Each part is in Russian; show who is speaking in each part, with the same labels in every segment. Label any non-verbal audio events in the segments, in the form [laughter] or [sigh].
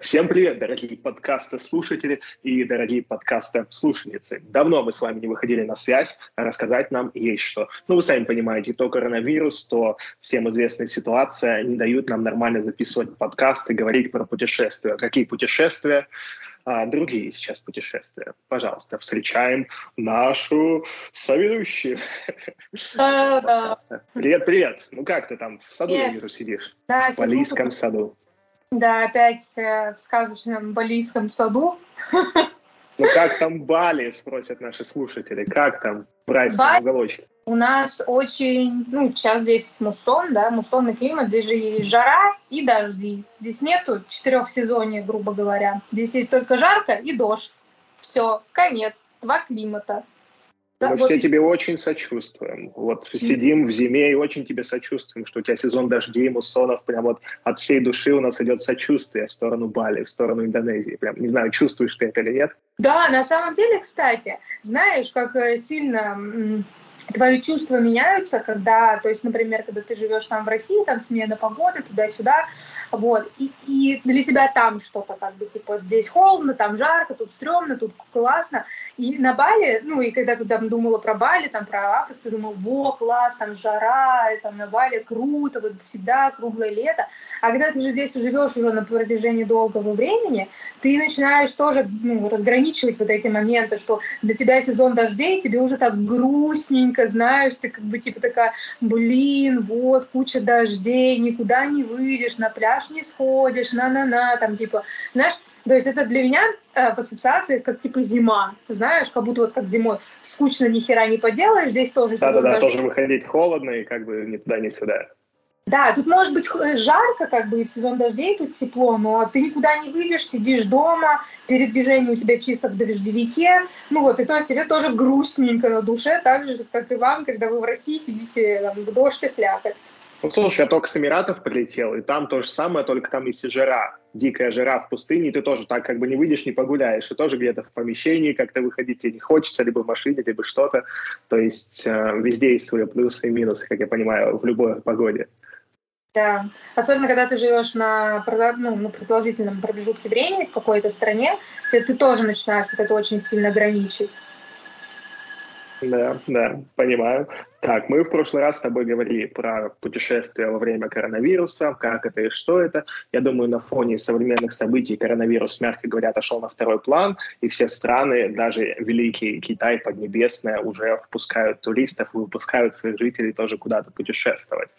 Speaker 1: Всем привет, дорогие подкасты-слушатели и дорогие подкасты-слушательницы. Давно мы с вами не выходили на связь, а рассказать нам есть что. Ну, вы сами понимаете, то коронавирус, то всем известная ситуация не дают нам нормально записывать подкасты, говорить про путешествия. Какие путешествия? А, другие сейчас путешествия. Пожалуйста, встречаем нашу соведущую. Да, да. Привет, привет. Ну как ты там в саду, я вижу, сидишь? Да, в Балийском саду.
Speaker 2: Да, опять э, в сказочном балийском саду.
Speaker 1: Ну как там Бали, спросят наши слушатели, как там Бали... уголочке?
Speaker 2: У нас очень, ну, сейчас здесь муссон, да, муссонный климат, здесь же и жара, и дожди. Здесь нету четырех сезонов, грубо говоря. Здесь есть только жарко и дождь. Все, конец, два климата.
Speaker 1: Мы вот все и... тебе очень сочувствуем. Вот сидим в зиме и очень тебе сочувствуем, что у тебя сезон дождей, муссонов, прям вот от всей души у нас идет сочувствие в сторону Бали, в сторону Индонезии. Прям не знаю, чувствуешь ты это или нет?
Speaker 2: Да, на самом деле, кстати, знаешь, как э, сильно твои чувства меняются, когда, то есть, например, когда ты живешь там в России, там смена погоды, туда-сюда, вот, и, и для себя там что-то как бы, типа, здесь холодно, там жарко, тут стрёмно, тут классно, и на Бали, ну, и когда ты там думала про Бали, там, про Африку, ты думала, во, класс, там жара, там на Бали круто, вот всегда круглое лето, а когда ты же здесь живешь уже на протяжении долгого времени, ты начинаешь тоже ну, разграничивать вот эти моменты, что для тебя сезон дождей, тебе уже так грустненько, знаешь, ты как бы типа такая, блин, вот, куча дождей, никуда не выйдешь, на пляж не сходишь, на-на-на, там типа, знаешь, то есть это для меня э, в ассоциации как типа зима, знаешь, как будто вот как зимой скучно ни хера не поделаешь, здесь тоже...
Speaker 1: Да-да-да, тоже выходить холодно и как бы ни туда, ни сюда.
Speaker 2: Да, тут может быть жарко, как бы и в сезон дождей тут тепло, но ты никуда не выйдешь, сидишь дома, передвижение у тебя чисто в дождевике, ну вот, и то есть тебе тоже грустненько на душе, так же, как и вам, когда вы в России сидите там, в дождь и слякоть.
Speaker 1: Ну, слушай, я только с Эмиратов прилетел, и там то же самое, только там есть и жара, дикая жара в пустыне, ты тоже так как бы не выйдешь, не погуляешь, и тоже где-то в помещении как-то выходить тебе не хочется, либо в машине, либо что-то. То есть э, везде есть свои плюсы и минусы, как я понимаю, в любой погоде.
Speaker 2: Да. Особенно, когда ты живешь на, ну, на продолжительном промежутке времени в какой-то стране, ты тоже начинаешь вот это очень сильно ограничить.
Speaker 1: Да, да, понимаю. Так, мы в прошлый раз с тобой говорили про путешествия во время коронавируса, как это и что это. Я думаю, на фоне современных событий коронавирус, мягко говоря, отошел на второй план, и все страны, даже великий Китай, Поднебесная, уже впускают туристов и выпускают своих жителей тоже куда-то путешествовать.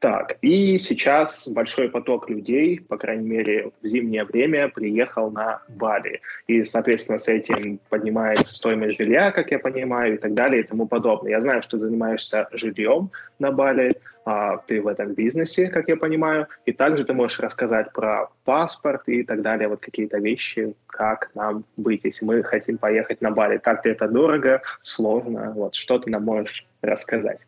Speaker 1: Так, и сейчас большой поток людей, по крайней мере, в зимнее время приехал на Бали. И, соответственно, с этим поднимается стоимость жилья, как я понимаю, и так далее, и тому подобное. Я знаю, что ты занимаешься жильем на Бали, а, ты в этом бизнесе, как я понимаю, и также ты можешь рассказать про паспорт и так далее, вот какие-то вещи, как нам быть, если мы хотим поехать на Бали. Так ли это дорого, сложно, вот что ты нам можешь рассказать?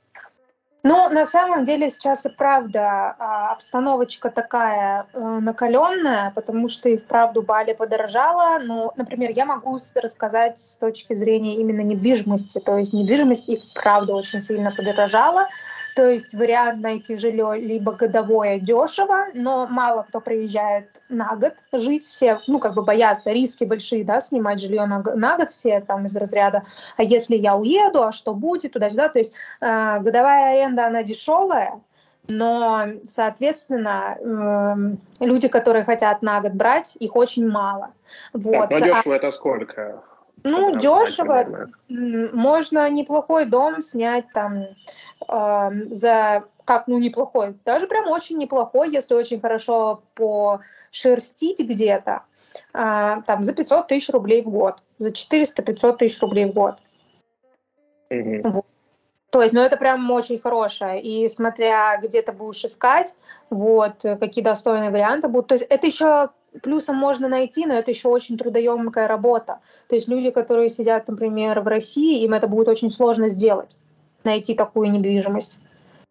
Speaker 2: Ну, на самом деле сейчас и правда а, обстановочка такая э, накаленная, потому что и вправду Бали подорожала. Ну, например, я могу рассказать с точки зрения именно недвижимости. То есть недвижимость и вправду очень сильно подорожала. То есть вариант найти жилье либо годовое дешево, но мало кто приезжает на год жить, все, ну, как бы боятся, риски большие, да, снимать жилье на, на год, все там из разряда, а если я уеду, а что будет, туда-сюда, то есть э, годовая аренда, она дешевая, но, соответственно, э, люди, которые хотят на год брать, их очень мало.
Speaker 1: Вот. Так, ну, дешево а... это сколько?
Speaker 2: Ну, дешево. Можно неплохой дом снять там э, за как, ну, неплохой, даже прям очень неплохой, если очень хорошо пошерстить где-то, э, там, за 500 тысяч рублей в год, за 400-500 тысяч рублей в год. Mm-hmm. Вот. То есть, ну, это прям очень хорошее. И смотря где ты будешь искать, вот, какие достойные варианты будут. То есть, это еще плюсом можно найти, но это еще очень трудоемкая работа. То есть люди, которые сидят, например, в России, им это будет очень сложно сделать, найти такую недвижимость.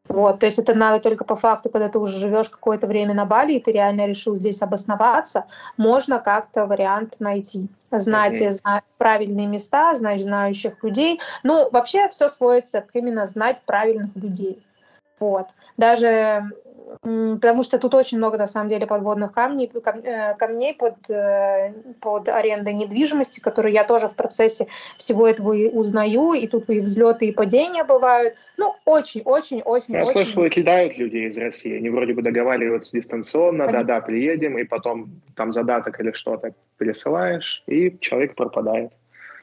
Speaker 2: Вот, то есть это надо только по факту, когда ты уже живешь какое-то время на Бали, и ты реально решил здесь обосноваться, можно как-то вариант найти. Знать, mm-hmm. знать правильные места, знать знающих людей. Ну, вообще все сводится к именно знать правильных людей. Вот. Даже потому что тут очень много, на самом деле, подводных камней, э, камней под, э, под арендой недвижимости, которые я тоже в процессе всего этого и узнаю, и тут и взлеты, и падения бывают. Ну, очень-очень-очень.
Speaker 1: Я
Speaker 2: очень...
Speaker 1: слышал, кидают людей из России. Они вроде бы договариваются дистанционно, да-да, приедем, и потом там задаток или что-то пересылаешь, и человек пропадает.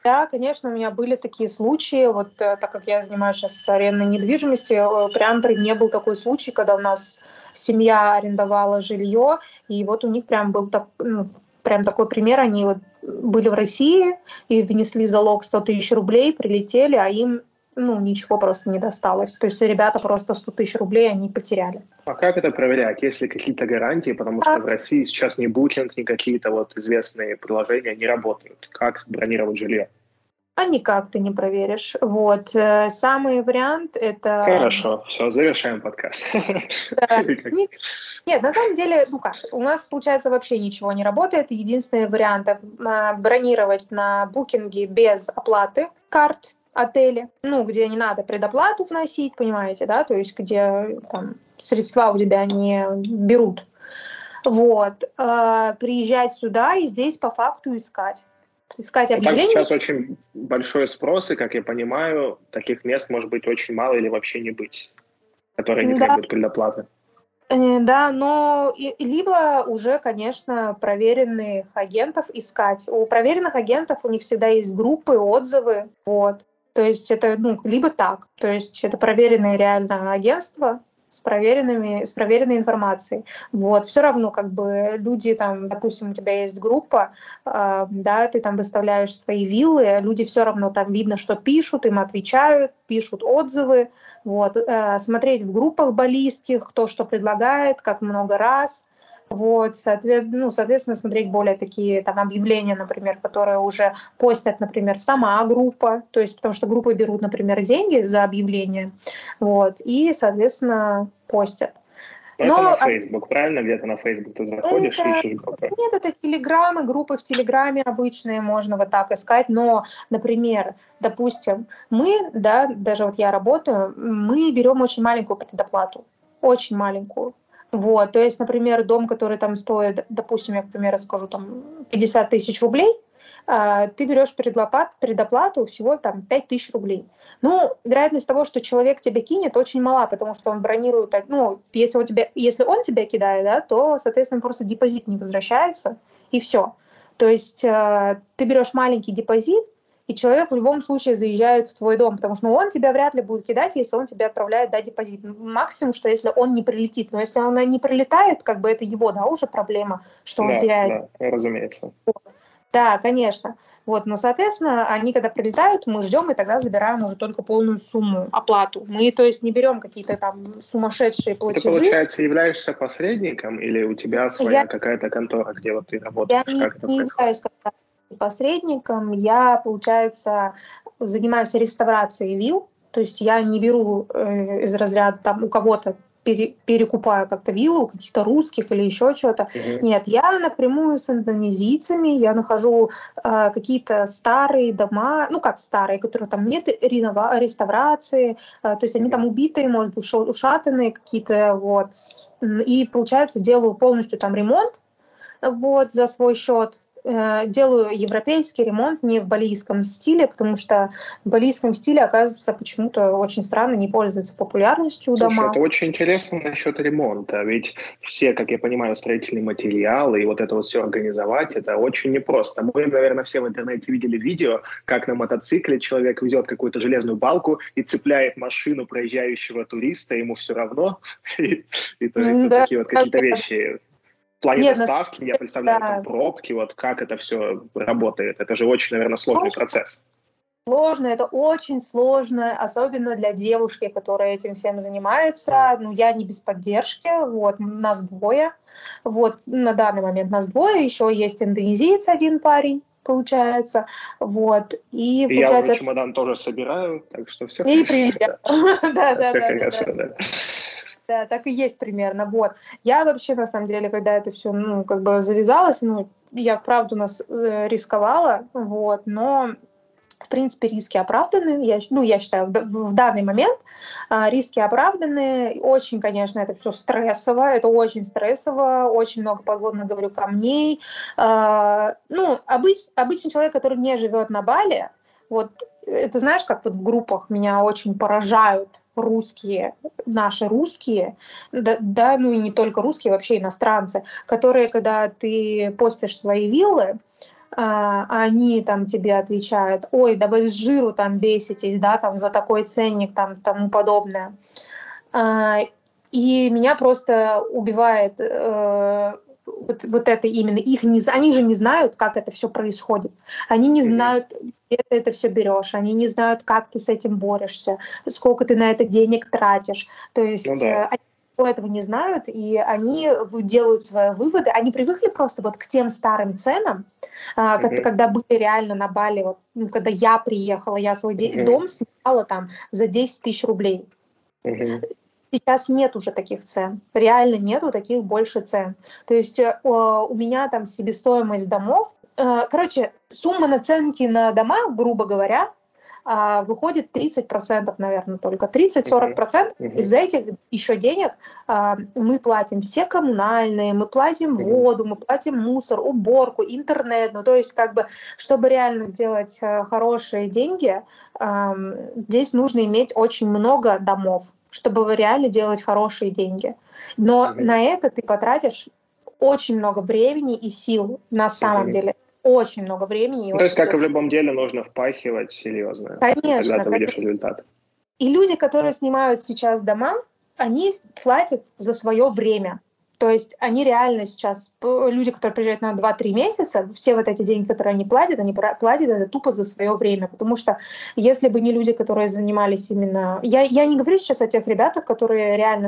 Speaker 2: Да, конечно, у меня были такие случаи. Вот э, так как я занимаюсь сейчас арендной недвижимостью, э, прям при мне был такой случай, когда у нас семья арендовала жилье, и вот у них прям был так, ну, прям такой пример. Они вот были в России и внесли залог 100 тысяч рублей, прилетели, а им ну, ничего просто не досталось. То есть ребята просто 100 тысяч рублей они потеряли.
Speaker 1: А как это проверять? Есть ли какие-то гарантии? Потому что а... в России сейчас ни Booking, ни какие-то вот известные приложения не работают. Как бронировать жилье?
Speaker 2: А никак ты не проверишь. Вот. Э, самый вариант — это...
Speaker 1: Хорошо, все, завершаем подкаст. [laughs] Да. [laughs]
Speaker 2: Нет, на самом деле, ну как, у нас, получается, вообще ничего не работает. Единственный вариант — бронировать на букинге без оплаты карт отеля, ну, где не надо предоплату вносить, понимаете, да, то есть где там средства у тебя не берут. Вот. Э, приезжать сюда и здесь по факту искать искать объявления.
Speaker 1: Так сейчас очень большой спрос, и, как я понимаю, таких мест может быть очень мало или вообще не быть, которые не да. требуют предоплаты.
Speaker 2: Э, да, но либо уже, конечно, проверенных агентов искать. У проверенных агентов у них всегда есть группы, отзывы, вот. То есть это ну, либо так, то есть это проверенные реально агентства, с проверенными, с проверенной информацией. Вот, все равно, как бы люди там, допустим, у тебя есть группа, э, да, ты там выставляешь свои виллы, люди все равно там видно, что пишут, им отвечают, пишут отзывы, вот, э, смотреть в группах баллистских, кто что предлагает, как много раз, вот, соответственно, ну, соответственно, смотреть более такие там объявления, например, которые уже постят, например, сама группа, то есть потому что группы берут, например, деньги за объявление, вот, и, соответственно, постят.
Speaker 1: Но, Но это на Facebook, правильно? Где-то на Facebook ты заходишь это, и ищешь группы.
Speaker 2: Нет, это телеграммы, группы в Телеграме обычные, можно вот так искать. Но, например, допустим, мы, да, даже вот я работаю, мы берем очень маленькую предоплату, очень маленькую. Вот, то есть, например, дом, который там стоит, допустим, я, к примеру, скажу, там 50 тысяч рублей, а, ты берешь предоплат, предоплату всего там 5 тысяч рублей. Ну, вероятность того, что человек тебя кинет, очень мала, потому что он бронирует, ну, если, у тебя, если он тебя кидает, да, то, соответственно, просто депозит не возвращается, и все. То есть э, ты берешь маленький депозит, и человек в любом случае заезжает в твой дом, потому что ну, он тебя вряд ли будет кидать, если он тебя отправляет дать депозит. Максимум, что если он не прилетит. Но если он не прилетает, как бы это его, да, уже проблема, что он
Speaker 1: да,
Speaker 2: теряет.
Speaker 1: Да, разумеется.
Speaker 2: Да, конечно. Вот, но, соответственно, они, когда прилетают, мы ждем и тогда забираем уже только полную сумму, оплату. Мы, то есть, не берем какие-то там сумасшедшие платежи.
Speaker 1: Ты, получается, являешься посредником или у тебя своя я... какая-то контора, где вот ты работаешь?
Speaker 2: Я как не, не являюсь посредником. Я, получается, занимаюсь реставрацией вилл, то есть я не беру э, из разряда там у кого-то пере, перекупаю как-то виллу, каких-то русских или еще что-то. Mm-hmm. Нет, я напрямую с индонезийцами, я нахожу э, какие-то старые дома, ну как старые, которые там нет ренова- реставрации, э, то есть они там убитые, может быть, ушатанные какие-то, вот. И, получается, делаю полностью там ремонт, вот, за свой счет, делаю европейский ремонт не в балийском стиле, потому что в балийском стиле, оказывается, почему-то очень странно не пользуется популярностью
Speaker 1: Слушай,
Speaker 2: дома.
Speaker 1: это очень интересно насчет ремонта, ведь все, как я понимаю, строительные материалы и вот это вот все организовать, это очень непросто. Мы, наверное, все в интернете видели видео, как на мотоцикле человек везет какую-то железную балку и цепляет машину проезжающего туриста, ему все равно. [laughs] И, и то есть да, такие вот какие-то вещи плане Нет, доставки, я представляю, да. там пробки, вот как это все работает. Это же очень, наверное, сложный очень процесс.
Speaker 2: Сложно, это очень сложно, особенно для девушки, которая этим всем занимается. Ну, я не без поддержки, вот, нас двое. Вот, на данный момент нас двое, еще есть индонезиец один парень, получается. Вот. И,
Speaker 1: и получается, я чемодан тоже собираю, так что все
Speaker 2: И привет. [laughs] Да, да, так и есть примерно. Вот. Я вообще, на самом деле, когда это все, ну, как бы завязалось, ну, я, правда, у нас э, рисковала, вот, но в принципе, риски оправданы. Я, ну, я считаю, в, в данный момент а, риски оправданы. Очень, конечно, это все стрессово, это очень стрессово, очень много подводных, говорю, камней. А, ну, обыч, обычный человек, который не живет на Бали, вот, это знаешь, как вот в группах меня очень поражают русские, наши русские, да, да, ну и не только русские, вообще иностранцы, которые, когда ты постишь свои виллы, а, они там тебе отвечают, ой, да вы с жиру там беситесь, да, там за такой ценник, там тому подобное. А, и меня просто убивает э, вот, вот это именно их не они же не знают, как это все происходит. Они не знают, где ты это все берешь, они не знают, как ты с этим борешься, сколько ты на это денег тратишь. То есть ну, да. Э, они этого не знают, и они делают свои выводы. Они привыкли просто вот к тем старым ценам, mm-hmm. когда, когда были реально на Бали, вот, ну, когда я приехала, я свой mm-hmm. дом снимала там за 10 тысяч рублей. Mm-hmm. Сейчас нет уже таких цен, реально нету таких больше цен. То есть э, у меня там себестоимость домов, э, короче, сумма наценки на дома, грубо говоря, а, выходит 30%, наверное, только. 30-40%. Uh-huh. Из этих еще денег а, мы платим все коммунальные, мы платим воду, мы платим мусор, уборку, интернет. Ну, то есть, как бы, чтобы реально сделать а, хорошие деньги, а, здесь нужно иметь очень много домов, чтобы реально делать хорошие деньги. Но на это ты потратишь очень много времени и сил на самом деле очень много времени.
Speaker 1: Ну, то есть, как и в любом деле, нужно впахивать серьезно.
Speaker 2: Конечно.
Speaker 1: Тогда ты конечно. результат.
Speaker 2: И люди, которые снимают сейчас дома, они платят за свое время. То есть они реально сейчас, люди, которые приезжают на 2-3 месяца, все вот эти деньги, которые они платят, они платят это тупо за свое время. Потому что если бы не люди, которые занимались именно... Я, я не говорю сейчас о тех ребятах, которые реально...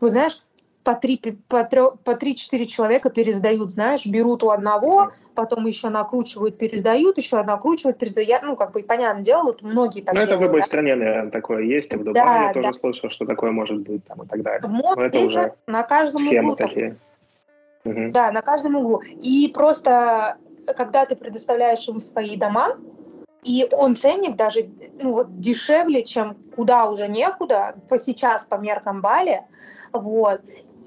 Speaker 2: Вы знаешь, по три, по, по три-четыре человека пересдают, знаешь, берут у одного, потом еще накручивают, пересдают, еще накручивают, пересдают. Ну, как бы, понятное дело, вот многие так
Speaker 1: Ну, это в любой да? стране, наверное, такое есть, и в Дубае да, я тоже да. слышал, что такое может быть там и так далее.
Speaker 2: Вот Но это уже на каждом
Speaker 1: схемы углу. такие.
Speaker 2: Угу. Да, на каждом углу. И просто, когда ты предоставляешь ему свои дома, и он ценник даже ну, вот, дешевле, чем куда уже некуда, по сейчас по меркам Бали, вот.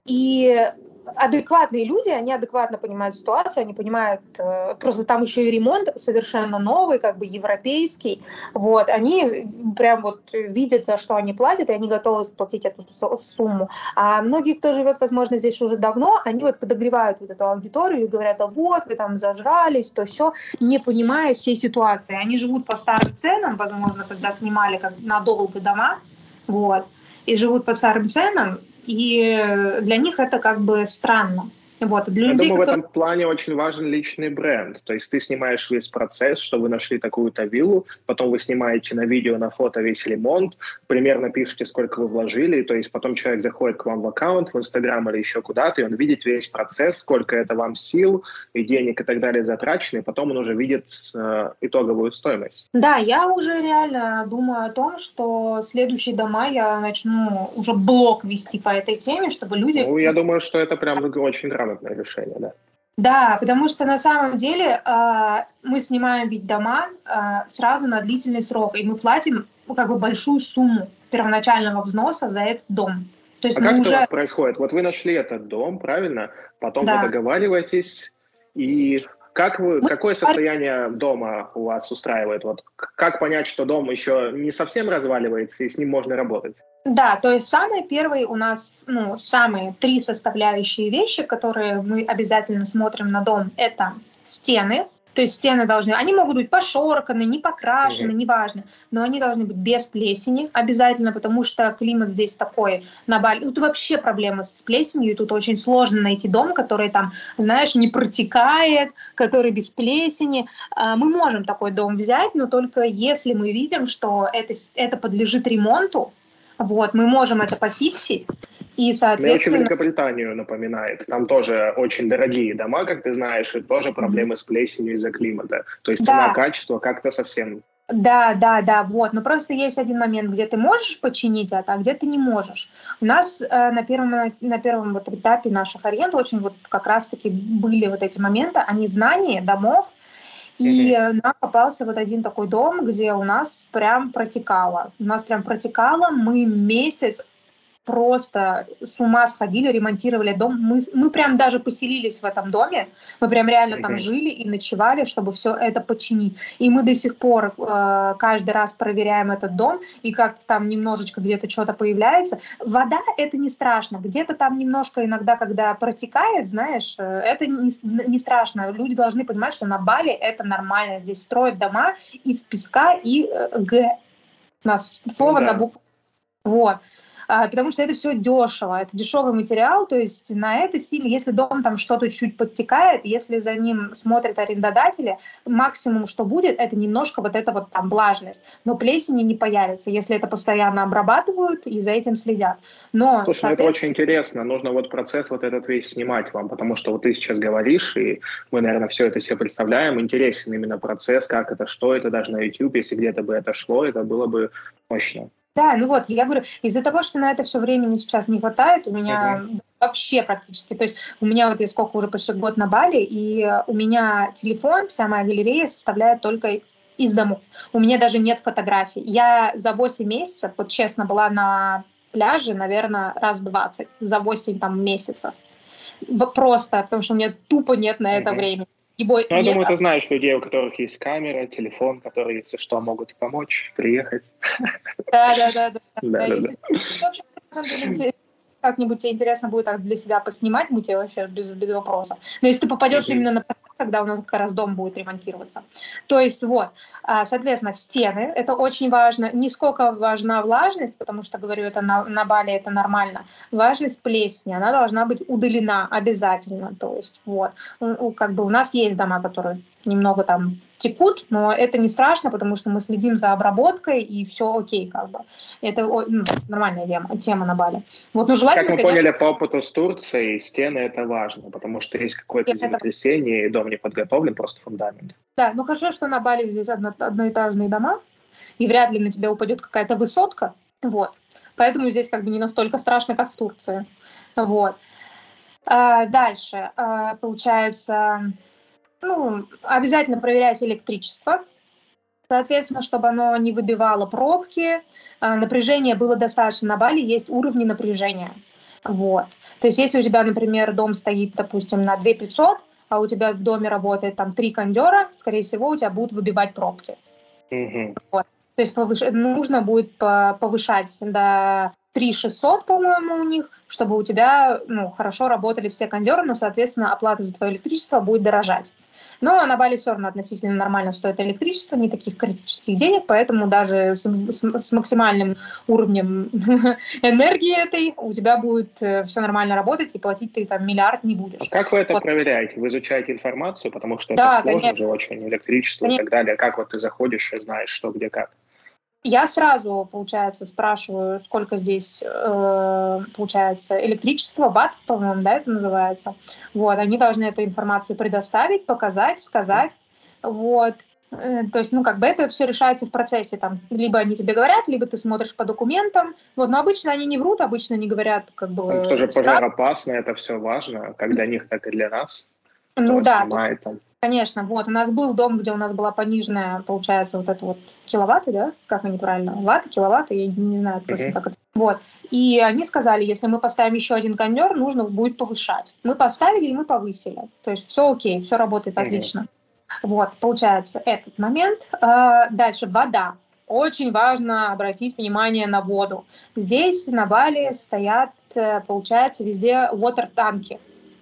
Speaker 2: И адекватные люди, они адекватно понимают ситуацию, они понимают, э, просто там еще и ремонт совершенно новый, как бы европейский, вот, они прям вот видят, за что они платят, и они готовы сплатить эту сумму. А многие, кто живет, возможно, здесь уже давно, они вот подогревают вот эту аудиторию и говорят, а вот, вы там зажрались, то все, не понимая всей ситуации. Они живут по старым ценам, возможно, когда снимали как надолго дома, вот, и живут по старым ценам, и для них это как бы странно. Вот.
Speaker 1: Для Я людей, думаю, которые... в этом плане очень важен личный бренд. То есть ты снимаешь весь процесс, что вы нашли такую-то виллу, потом вы снимаете на видео, на фото весь ремонт, примерно пишете, сколько вы вложили, то есть потом человек заходит к вам в аккаунт, в Инстаграм или еще куда-то, и он видит весь процесс, сколько это вам сил и денег и так далее затрачено, и потом он уже видит э, итоговую стоимость.
Speaker 2: Да, я уже реально думаю о том, что следующие дома я начну уже блог вести по этой теме, чтобы люди...
Speaker 1: Ну, я думаю, что это прям очень грамотно грамотное решение, да.
Speaker 2: Да, потому что на самом деле э, мы снимаем ведь дома э, сразу на длительный срок, и мы платим ну, как бы большую сумму первоначального взноса за этот дом.
Speaker 1: То есть а как уже... это у вас происходит? Вот вы нашли этот дом, правильно? Потом да. вы договариваетесь, и как вы, мы... какое состояние дома у вас устраивает? Вот как понять, что дом еще не совсем разваливается и с ним можно работать?
Speaker 2: Да, то есть самые первые у нас, ну, самые три составляющие вещи, которые мы обязательно смотрим на дом, это стены, то есть стены должны, они могут быть пошорканы, не покрашены, mm-hmm. неважно, но они должны быть без плесени обязательно, потому что климат здесь такой на Бали. Тут вообще проблемы с плесенью, и тут очень сложно найти дом, который там, знаешь, не протекает, который без плесени. А, мы можем такой дом взять, но только если мы видим, что это, это подлежит ремонту, вот, мы можем это пофиксить, и, соответственно... Мне
Speaker 1: очень Великобританию напоминает. Там тоже очень дорогие дома, как ты знаешь, и тоже проблемы с плесенью из-за климата. То есть да. цена-качество как-то совсем...
Speaker 2: Да, да, да, вот. Но просто есть один момент, где ты можешь починить это, а где ты не можешь. У нас э, на первом, на первом вот этапе наших аренд очень вот как раз-таки были вот эти моменты о незнании домов, И нам попался вот один такой дом, где у нас прям протекало. У нас прям протекало. Мы месяц просто с ума сходили, ремонтировали дом. Мы, мы прям даже поселились в этом доме, мы прям реально mm-hmm. там жили и ночевали, чтобы все это починить. И мы до сих пор э, каждый раз проверяем этот дом, и как там немножечко где-то что-то появляется. Вода — это не страшно. Где-то там немножко иногда, когда протекает, знаешь, э, это не, не страшно. Люди должны понимать, что на Бали это нормально. Здесь строят дома из песка и э, Г. У нас слово ну, да. на букву. Вот. А, потому что это все дешево, это дешевый материал, то есть на это сильно, если дом там что-то чуть подтекает, если за ним смотрят арендодатели, максимум, что будет, это немножко вот эта вот там влажность, но плесени не появится, если это постоянно обрабатывают и за этим следят. Но,
Speaker 1: Слушай, соответственно... ну это очень интересно, нужно вот процесс вот этот весь снимать вам, потому что вот ты сейчас говоришь, и мы, наверное, все это себе представляем, интересен именно процесс, как это, что это, даже на YouTube, если где-то бы это шло, это было бы мощно.
Speaker 2: Да, ну вот, я говорю, из-за того, что на это все времени сейчас не хватает, у меня uh-huh. вообще практически, то есть у меня вот я сколько уже почти год на Бали, и у меня телефон, вся моя галерея составляет только из домов. У меня даже нет фотографий. Я за 8 месяцев, вот честно, была на пляже, наверное, раз 20 за 8 там месяцев. Просто, потому что у меня тупо нет на это uh-huh. времени.
Speaker 1: Ибо ну, я думаю, ты знаешь людей, у которых есть камера, телефон, которые, если что, могут помочь, приехать.
Speaker 2: Да, да, да. да. да, как-нибудь тебе интересно будет так для себя поснимать, мы тебе вообще без, без вопроса. Но если ты попадешь mm-hmm. именно на когда у нас как раз дом будет ремонтироваться. То есть вот, а, соответственно, стены, это очень важно. Не сколько важна влажность, потому что, говорю, это на, на Бали это нормально. Важность плесени, она должна быть удалена обязательно. То есть вот, как бы у нас есть дома, которые немного там текут, но это не страшно, потому что мы следим за обработкой, и все окей, как бы. Это ну, нормальная тема, тема на Бали.
Speaker 1: Вот, ну, желательно, как мы конечно... поняли по опыту с Турцией, стены это важно, потому что есть какое-то землетрясение, и дом не подготовлен, просто фундамент.
Speaker 2: Да, ну хорошо, что на Бали здесь одно, одноэтажные дома, и вряд ли на тебя упадет какая-то высотка, вот. Поэтому здесь как бы не настолько страшно, как в Турции. Вот. А, дальше, а, получается, ну, обязательно проверять электричество, соответственно, чтобы оно не выбивало пробки, а, напряжение было достаточно. На Бали есть уровни напряжения. Вот. То есть если у тебя, например, дом стоит, допустим, на 2 500, а у тебя в доме работает там три кондера, скорее всего, у тебя будут выбивать пробки. Mm-hmm. Вот. То есть повыш... нужно будет повышать до 3600, по-моему, у них, чтобы у тебя ну, хорошо работали все кондеры, но, соответственно, оплата за твое электричество будет дорожать. Но на Бали все равно относительно нормально стоит электричество, не таких критических денег, поэтому даже с, с, с максимальным уровнем [laughs] энергии этой у тебя будет э, все нормально работать, и платить ты там миллиард не будешь. А
Speaker 1: как вы это вот. проверяете? Вы изучаете информацию, потому что да, это сложно конечно. же очень, электричество конечно. и так далее. Как вот ты заходишь и знаешь, что, где, как?
Speaker 2: Я сразу, получается, спрашиваю, сколько здесь, э, получается, электричество, ватт, по-моему, да, это называется. Вот, они должны эту информацию предоставить, показать, сказать. Вот. Э, то есть, ну, как бы это все решается в процессе, там, либо они тебе говорят, либо ты смотришь по документам, вот, но обычно они не врут, обычно не говорят, как бы...
Speaker 1: Там тоже пожароопасно, это все важно, как для них, так и для нас.
Speaker 2: Ну да, снимает, там. Конечно, вот, у нас был дом, где у нас была пониженная, получается, вот это вот киловатты, да, как они правильно, ватты, киловатты, я не знаю точно, uh-huh. как это. Вот, и они сказали, если мы поставим еще один кондер, нужно будет повышать. Мы поставили, и мы повысили, то есть все окей, все работает uh-huh. отлично. Вот, получается, этот момент. А, дальше, вода. Очень важно обратить внимание на воду. Здесь на Бали стоят, э, получается, везде water-танки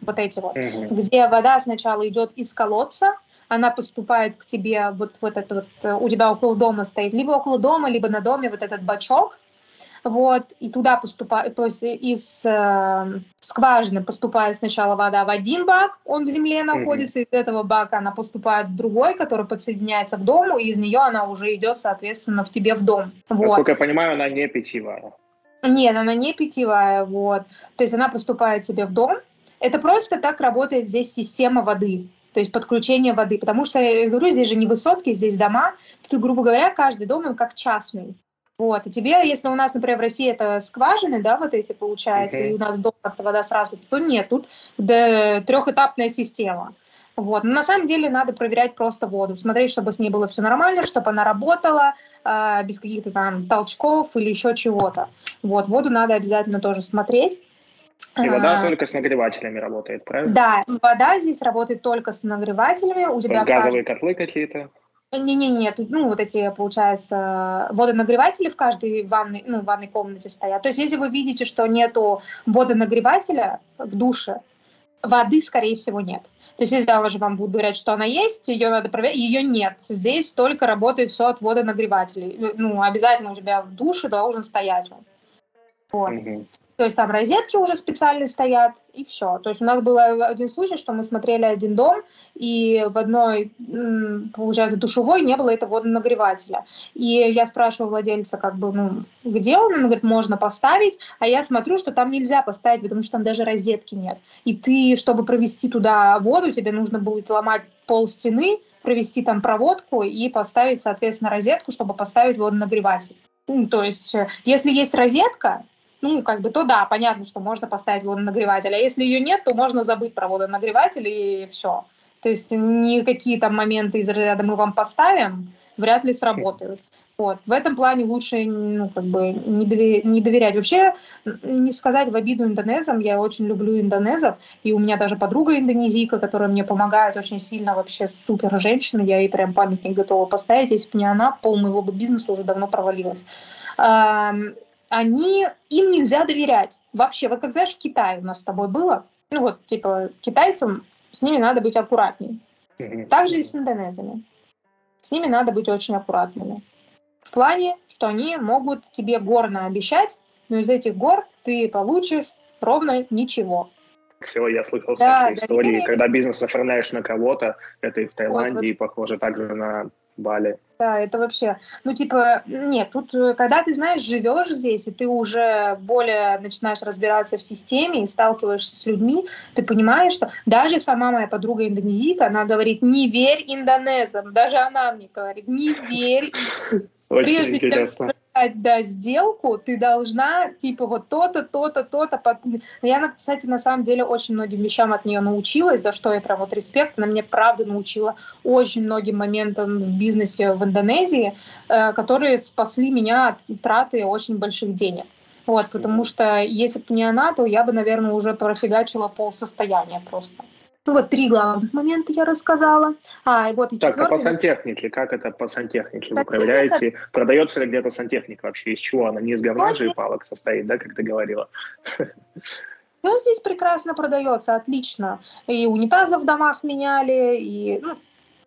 Speaker 2: вот эти вот, угу. где вода сначала идет из колодца, она поступает к тебе, вот, вот это вот, э, у тебя около дома стоит, либо около дома, либо на доме вот этот бачок, вот, и туда поступает, то есть из э, скважины поступает сначала вода в один бак, он в земле находится, mm-hmm. из этого бака она поступает в другой, который подсоединяется к дому, и из нее она уже идет, соответственно, в тебе в дом.
Speaker 1: Вот. Насколько я понимаю, она не питьевая.
Speaker 2: Нет, она не питьевая, вот. То есть она поступает тебе в дом, это просто так работает здесь система воды, то есть подключение воды. Потому что, я говорю, здесь же не высотки, здесь дома. Тут, грубо говоря, каждый дом он как частный. Вот, и тебе, если у нас, например, в России это скважины, да, вот эти получается, uh-huh. и у нас дом как-то вода сразу, то нет, тут трехэтапная система. Вот. Но на самом деле надо проверять просто воду, смотреть, чтобы с ней было все нормально, чтобы она работала э, без каких-то там толчков или еще чего-то. Вот. Воду надо обязательно тоже смотреть.
Speaker 1: И вода а, только с нагревателями работает, правильно?
Speaker 2: Да, вода здесь работает только с нагревателями.
Speaker 1: У тебя газовые каждый... котлы какие-то?
Speaker 2: Не-не, нет, ну вот эти, получается, водонагреватели в каждой ванной, ну, ванной комнате стоят. То есть если вы видите, что нету водонагревателя в душе, воды, скорее всего, нет. То есть если даже вам будут говорить, что она есть, ее надо проверять, ее нет. Здесь только работает все от водонагревателей. Ну, обязательно у тебя в душе должен стоять он. Вот. Угу. То есть там розетки уже специально стоят, и все. То есть у нас был один случай, что мы смотрели один дом, и в одной, получается, душевой не было этого водонагревателя. И я спрашиваю владельца, как бы, ну, где он? Он говорит, можно поставить, а я смотрю, что там нельзя поставить, потому что там даже розетки нет. И ты, чтобы провести туда воду, тебе нужно будет ломать пол стены, провести там проводку и поставить, соответственно, розетку, чтобы поставить водонагреватель. Ну, то есть, э, если есть розетка, ну, как бы, то да, понятно, что можно поставить водонагреватель. А если ее нет, то можно забыть про водонагреватель и все. То есть никакие там моменты из ряда мы вам поставим, вряд ли сработают. Вот. В этом плане лучше ну, как бы не, доверять, не доверять. Вообще, не сказать в обиду индонезам, я очень люблю индонезов, и у меня даже подруга индонезийка, которая мне помогает очень сильно, вообще супер женщина, я ей прям памятник готова поставить, если бы не она, пол моего бизнеса уже давно провалилась они, им нельзя доверять. Вообще, вот как знаешь, в Китае у нас с тобой было, ну вот, типа, китайцам с ними надо быть аккуратнее. Также и с индонезами. С ними надо быть очень аккуратными. В плане, что они могут тебе горно обещать, но из этих гор ты получишь ровно ничего.
Speaker 1: Все, я слышал да, всякие да, истории, когда бизнес оформляешь на кого-то, это и в Таиланде, вот, вот. и похоже также на Бали.
Speaker 2: Да, это вообще, ну типа, нет, тут, э, когда ты знаешь, живешь здесь, и ты уже более начинаешь разбираться в системе и сталкиваешься с людьми, ты понимаешь, что даже сама моя подруга индонезийка, она говорит, не верь индонезам, даже она мне говорит, не верь.
Speaker 1: Очень Прежде интересно. чем
Speaker 2: да, сделку, ты должна, типа, вот то-то, то-то, то-то. Я, кстати, на самом деле очень многим вещам от нее научилась, за что я прям вот респект. Она мне правда научила очень многим моментам в бизнесе в Индонезии, э, которые спасли меня от траты очень больших денег. Вот, потому что если бы не она, то я бы, наверное, уже профигачила пол состояния просто. Ну вот три главных момента я рассказала. А, и вот и
Speaker 1: так, четвертый... а по сантехнике, как это по сантехнике вы проверяете? Продается ли где-то сантехника вообще? Из чего она? Не из говна же и палок состоит, да, как ты говорила?
Speaker 2: Все здесь прекрасно продается, отлично. И унитазы в домах меняли, и ну,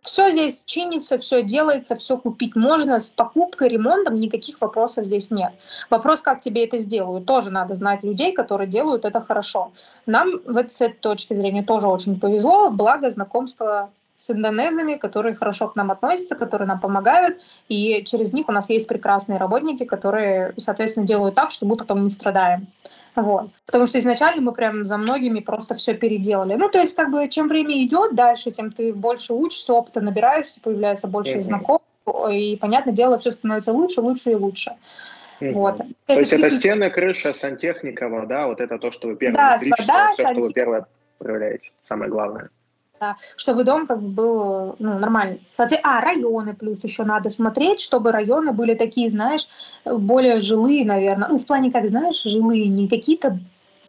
Speaker 2: все здесь чинится, все делается, все купить можно. С покупкой, ремонтом никаких вопросов здесь нет. Вопрос, как тебе это сделают, тоже надо знать людей, которые делают это хорошо. Нам в с этой точки зрения тоже очень повезло, благо знакомства с индонезами, которые хорошо к нам относятся, которые нам помогают, и через них у нас есть прекрасные работники, которые, соответственно, делают так, что мы потом не страдаем. Вот. Потому что изначально мы прям за многими просто все переделали. Ну, то есть, как бы, чем время идет дальше, тем ты больше учишься, опыта набираешься, появляется больше mm-hmm. знакомых, и, понятное дело, все становится лучше, лучше и лучше.
Speaker 1: Mm-hmm. Вот. То это есть это стены, крыша, сантехника, вода, вот это то, что вы первое да, вода, все, сантех... что вы первое проявляете, самое главное
Speaker 2: да, чтобы дом как бы был ну, нормальный. Кстати, а, районы плюс еще надо смотреть, чтобы районы были такие, знаешь, более жилые, наверное. Ну, в плане, как, знаешь, жилые, не какие-то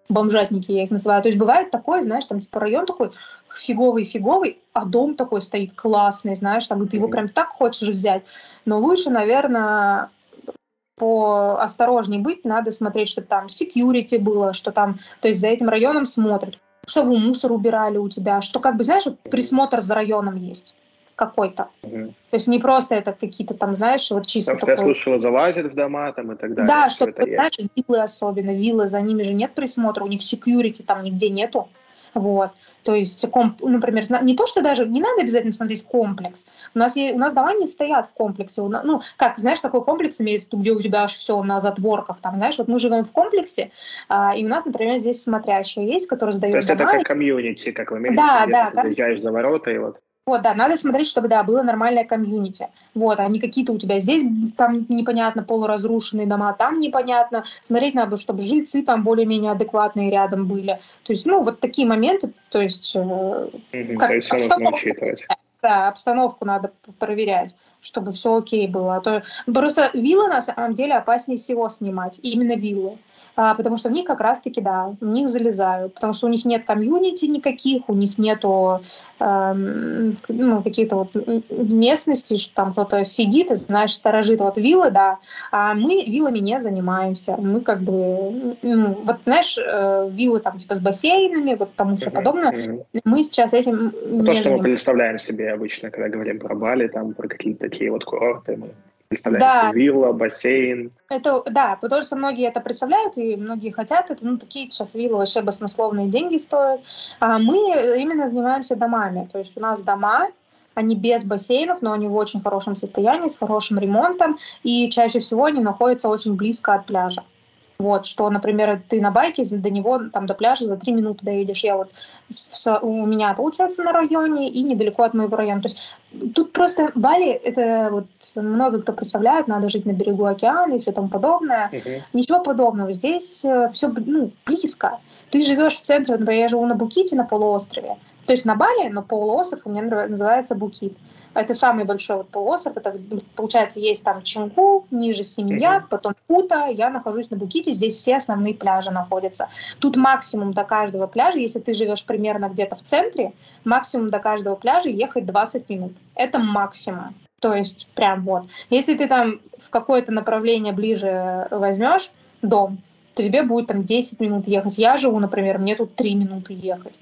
Speaker 2: бомжатники, я их называю. То есть бывает такое, знаешь, там типа район такой фиговый-фиговый, а дом такой стоит классный, знаешь, там и ты его прям так хочешь взять. Но лучше, наверное, по осторожней быть, надо смотреть, что там security было, что там, то есть за этим районом смотрят чтобы мусор убирали у тебя, что как бы, знаешь, вот присмотр за районом есть какой-то. Угу. То есть не просто это какие-то там, знаешь, вот чисто
Speaker 1: Потому такой... я слышала, залазят в дома там и так далее.
Speaker 2: Да, что, вот, знаешь, виллы особенно, виллы, за ними же нет присмотра, у них security там нигде нету. Вот. То есть, комп, например, не то, что даже не надо обязательно смотреть комплекс. У нас, у нас дома не стоят в комплексе. Ну, как, знаешь, такой комплекс имеется, где у тебя аж все на затворках. Там, знаешь, вот мы живем в комплексе, а, и у нас, например, здесь смотрящие есть, которые сдают
Speaker 1: То есть
Speaker 2: дома.
Speaker 1: это как комьюнити, как в Америке, да, да, ты заезжаешь за ворота и вот...
Speaker 2: Вот, да, надо смотреть, чтобы, да, было нормальное комьюнити. Вот, а не какие-то у тебя здесь там непонятно полуразрушенные дома, там непонятно. Смотреть надо, чтобы жильцы там более-менее адекватные рядом были. То есть, ну, вот такие моменты, то есть...
Speaker 1: Mm-hmm, как, то есть обстановку, учитывать.
Speaker 2: Да, обстановку надо проверять, чтобы все окей было. А то просто виллы на самом деле опаснее всего снимать, именно виллы а, потому что в них как раз-таки, да, в них залезают, потому что у них нет комьюнити никаких, у них нету э, ну, каких-то вот местностей, что там кто-то сидит и, знаешь, сторожит. Вот виллы, да, а мы виллами не занимаемся, мы как бы, ну, вот, знаешь, э, виллы там типа с бассейнами, вот тому все подобное, мы сейчас этим
Speaker 1: То, не что мы представляем себе обычно, когда говорим про Бали, там, про какие-то такие вот курорты, мы представляется да. вилла, бассейн.
Speaker 2: Это, да, потому что многие это представляют, и многие хотят это. Ну, такие сейчас виллы вообще баснословные деньги стоят. А мы именно занимаемся домами. То есть у нас дома, они без бассейнов, но они в очень хорошем состоянии, с хорошим ремонтом, и чаще всего они находятся очень близко от пляжа. Вот, что, например, ты на байке до него, там, до пляжа за три минуты доедешь. Я вот в, у меня, получается, на районе и недалеко от моего района. То есть тут просто Бали, это вот много кто представляет, надо жить на берегу океана и все тому подобное. Uh-huh. Ничего подобного. Здесь э, все ну, близко. Ты живешь в центре, например, я живу на Буките, на полуострове. То есть на Бали, но полуостров у меня называется Букит. Это самый большой вот полуостров. Это, получается, есть там Чингу, ниже Семеньяк, mm-hmm. потом Кута. Я нахожусь на Буките. Здесь все основные пляжи находятся. Тут максимум до каждого пляжа, если ты живешь примерно где-то в центре, максимум до каждого пляжа ехать 20 минут. Это максимум. То есть прям вот. Если ты там в какое-то направление ближе возьмешь дом, то тебе будет там 10 минут ехать. Я живу, например, мне тут 3 минуты ехать.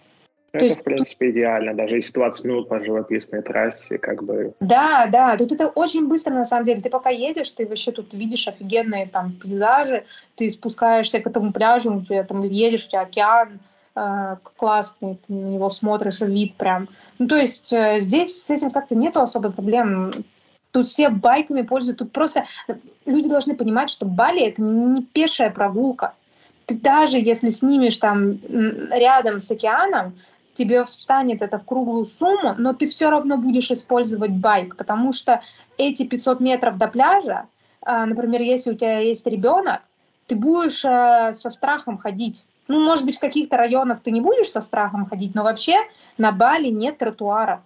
Speaker 1: Это, есть, в принципе, идеально. Даже если 20 минут по живописной трассе, как бы...
Speaker 2: Да, да, тут это очень быстро, на самом деле. Ты пока едешь, ты вообще тут видишь офигенные там пейзажи, ты спускаешься к этому пляжу, у тебя там едешь, у тебя океан э, классный, ты на него смотришь, вид прям. Ну, то есть э, здесь с этим как-то нету особой проблем. Тут все байками пользуются. Тут просто люди должны понимать, что Бали — это не пешая прогулка. Ты даже если снимешь там рядом с океаном, тебе встанет это в круглую сумму, но ты все равно будешь использовать байк, потому что эти 500 метров до пляжа, а, например, если у тебя есть ребенок, ты будешь э, со страхом ходить. Ну, может быть, в каких-то районах ты не будешь со страхом ходить, но вообще на Бали нет тротуаров.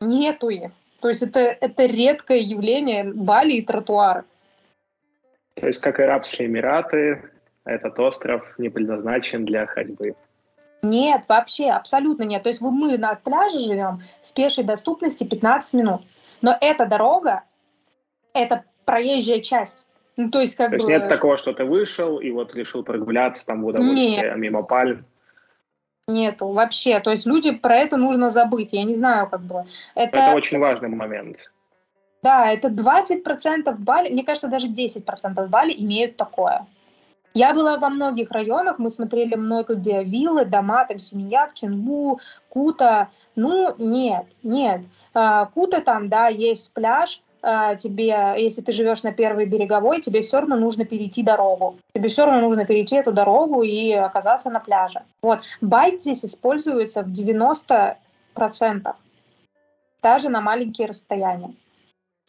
Speaker 2: Нету их. То есть это, это редкое явление Бали и тротуары.
Speaker 1: То есть, как Арабские Эмираты, этот остров не предназначен для ходьбы.
Speaker 2: Нет, вообще, абсолютно нет. То есть мы на пляже живем в пешей доступности 15 минут. Но эта дорога, это проезжая часть. Ну, то есть, как
Speaker 1: то
Speaker 2: бы...
Speaker 1: есть нет такого, что ты вышел и вот решил прогуляться там в удовольствие нет. мимо пальм?
Speaker 2: Нету вообще. То есть люди про это нужно забыть. Я не знаю, как бы.
Speaker 1: Это, это очень важный момент.
Speaker 2: Да, это 20% Бали, мне кажется, даже 10% Бали имеют такое. Я была во многих районах, мы смотрели много где виллы, дома, там Семеньяк, Чингу, Кута. Ну, нет, нет. А, Кута там, да, есть пляж, а, тебе, если ты живешь на первой береговой, тебе все равно нужно перейти дорогу. Тебе все равно нужно перейти эту дорогу и оказаться на пляже. Вот. Байк здесь используется в 90%, даже на маленькие расстояния.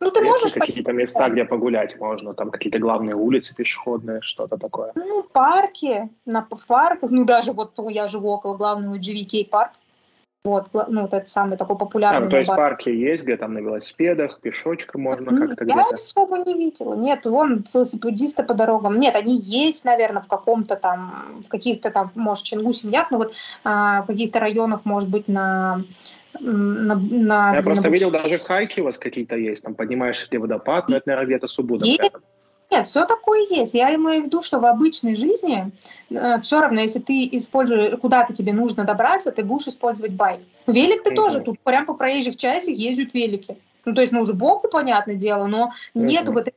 Speaker 1: Ну, ты можешь... какие-то места, где погулять можно, там какие-то главные улицы пешеходные, что-то такое.
Speaker 2: Ну, парки, на, в парках, ну, даже вот я живу около главного GVK парк, вот, ну, вот это самый такой популярный.
Speaker 1: А, то есть парки есть, где там на велосипедах, пешочком можно
Speaker 2: ну,
Speaker 1: как-то
Speaker 2: Я особо не видела. Нет, вон велосипедисты по дорогам. Нет, они есть, наверное, в каком-то там, в каких-то там, может, Чингу, Семьяк, но вот а, в каких-то районах, может быть, на
Speaker 1: на, на, Я просто на... видел, даже хайки у вас какие-то есть, там поднимаешься где водопад, но это, наверное, где-то суббота.
Speaker 2: Нет, все такое есть. Я имею в виду, что в обычной жизни э, все равно, если ты используешь, куда-то тебе нужно добраться, ты будешь использовать байк. Велик ты mm-hmm. тоже, тут прям по проезжих частях ездят велики. Ну, то есть, ну, сбоку, понятное дело, но mm-hmm. нету вот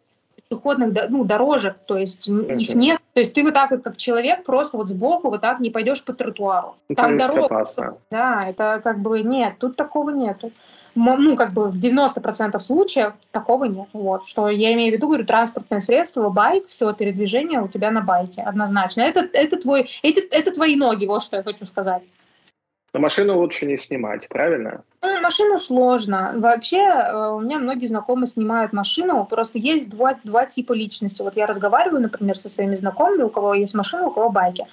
Speaker 2: пешеходных ну, дорожек, то есть их нет. То есть ты вот так вот, как человек, просто вот сбоку вот так не пойдешь по тротуару.
Speaker 1: Это Там дорога.
Speaker 2: Да, это как бы нет, тут такого нету. Ну, как бы в 90% случаев такого нет. Вот. Что я имею в виду, говорю, транспортное средство, байк, все, передвижение у тебя на байке, однозначно. Это, это, твой, это, это твои ноги, вот что я хочу сказать.
Speaker 1: Но машину лучше не снимать, правильно?
Speaker 2: Ну, машину сложно. Вообще, э, у меня многие знакомые снимают машину. Просто есть два, два типа личности. Вот я разговариваю, например, со своими знакомыми, у кого есть машина, у кого байки.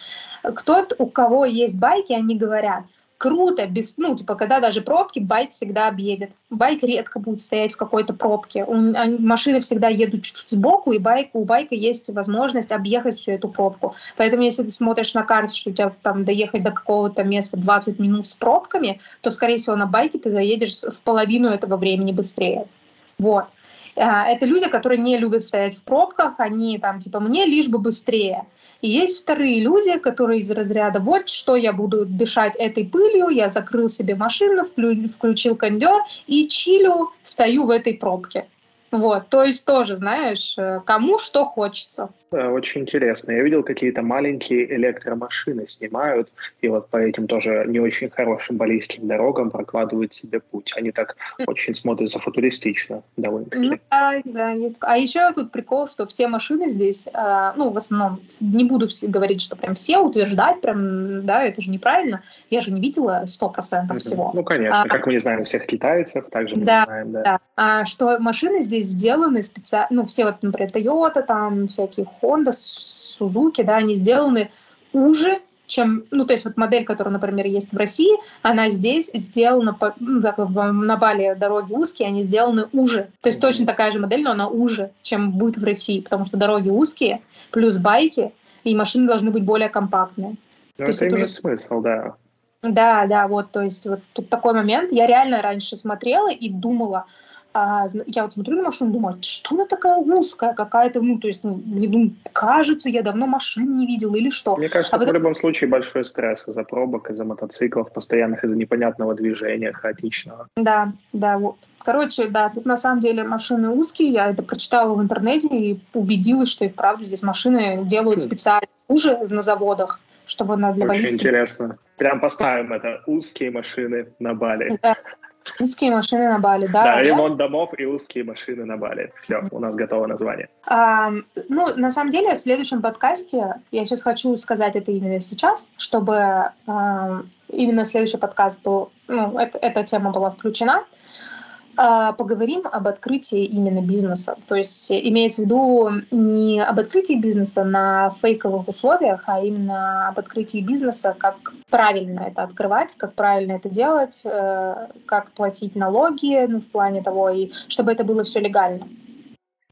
Speaker 2: Кто-то, у кого есть байки, они говорят – круто, без, ну, типа, когда даже пробки, байк всегда объедет. Байк редко будет стоять в какой-то пробке. Он, они, машины всегда едут чуть-чуть сбоку, и байк, у байка есть возможность объехать всю эту пробку. Поэтому, если ты смотришь на карте, что у тебя там доехать до какого-то места 20 минут с пробками, то, скорее всего, на байке ты заедешь в половину этого времени быстрее. Вот. А, это люди, которые не любят стоять в пробках, они там, типа, мне лишь бы быстрее. И есть вторые люди, которые из разряда «вот что я буду дышать этой пылью, я закрыл себе машину, включил кондер и чилю, стою в этой пробке». Вот, то есть тоже, знаешь, э, кому что хочется.
Speaker 1: Очень интересно. Я видел, какие-то маленькие электромашины снимают, и вот по этим тоже не очень хорошим баллийским дорогам прокладывают себе путь. Они так очень смотрятся футуристично довольно-таки.
Speaker 2: Ну, да, да, есть. А еще тут прикол, что все машины здесь, а, ну, в основном, не буду говорить, что прям все утверждать, прям, да, это же неправильно. Я же не видела 100% всего.
Speaker 1: Ну, конечно, а, как мы не знаем всех китайцев, также мы
Speaker 2: да,
Speaker 1: не знаем, да. да.
Speaker 2: А, что машины здесь сделаны специально, ну, все вот, например, Toyota, там, всякие Honda, Suzuki, да, они сделаны уже, чем, ну, то есть вот модель, которая, например, есть в России, она здесь сделана, по, ну, на Бали дороги узкие, они сделаны уже. То есть точно такая же модель, но она уже, чем будет в России, потому что дороги узкие, плюс байки, и машины должны быть более компактные.
Speaker 1: Ну, это, это имеет уже... смысл, да.
Speaker 2: Да, да, вот, то есть вот тут такой момент. Я реально раньше смотрела и думала, а, я вот смотрю на машину, думаю, что она такая узкая какая-то, ну, то есть, ну, мне думаю, кажется, я давно машин не видела или что.
Speaker 1: Мне кажется, а потом... в любом случае большой стресс из-за пробок, из-за мотоциклов, постоянных, из-за непонятного движения, хаотичного.
Speaker 2: Да, да, вот. Короче, да, тут на самом деле машины узкие, я это прочитала в интернете и убедилась, что и вправду здесь машины делают хм. специально уже на заводах, чтобы на для
Speaker 1: Очень интересно. Прям поставим это, узкие машины на Бали.
Speaker 2: Да. Узкие машины на Бали, да.
Speaker 1: Да, ремонт домов и узкие машины на Бали. Все, у нас готово название.
Speaker 2: А, ну, на самом деле, в следующем подкасте я сейчас хочу сказать это именно сейчас, чтобы а, именно следующий подкаст был, ну, это, эта тема была включена. А, поговорим об открытии именно бизнеса. То есть имеется в виду не об открытии бизнеса на фейковых условиях, а именно об открытии бизнеса, как правильно это открывать, как правильно это делать, э, как платить налоги, ну, в плане того, и чтобы это было все легально.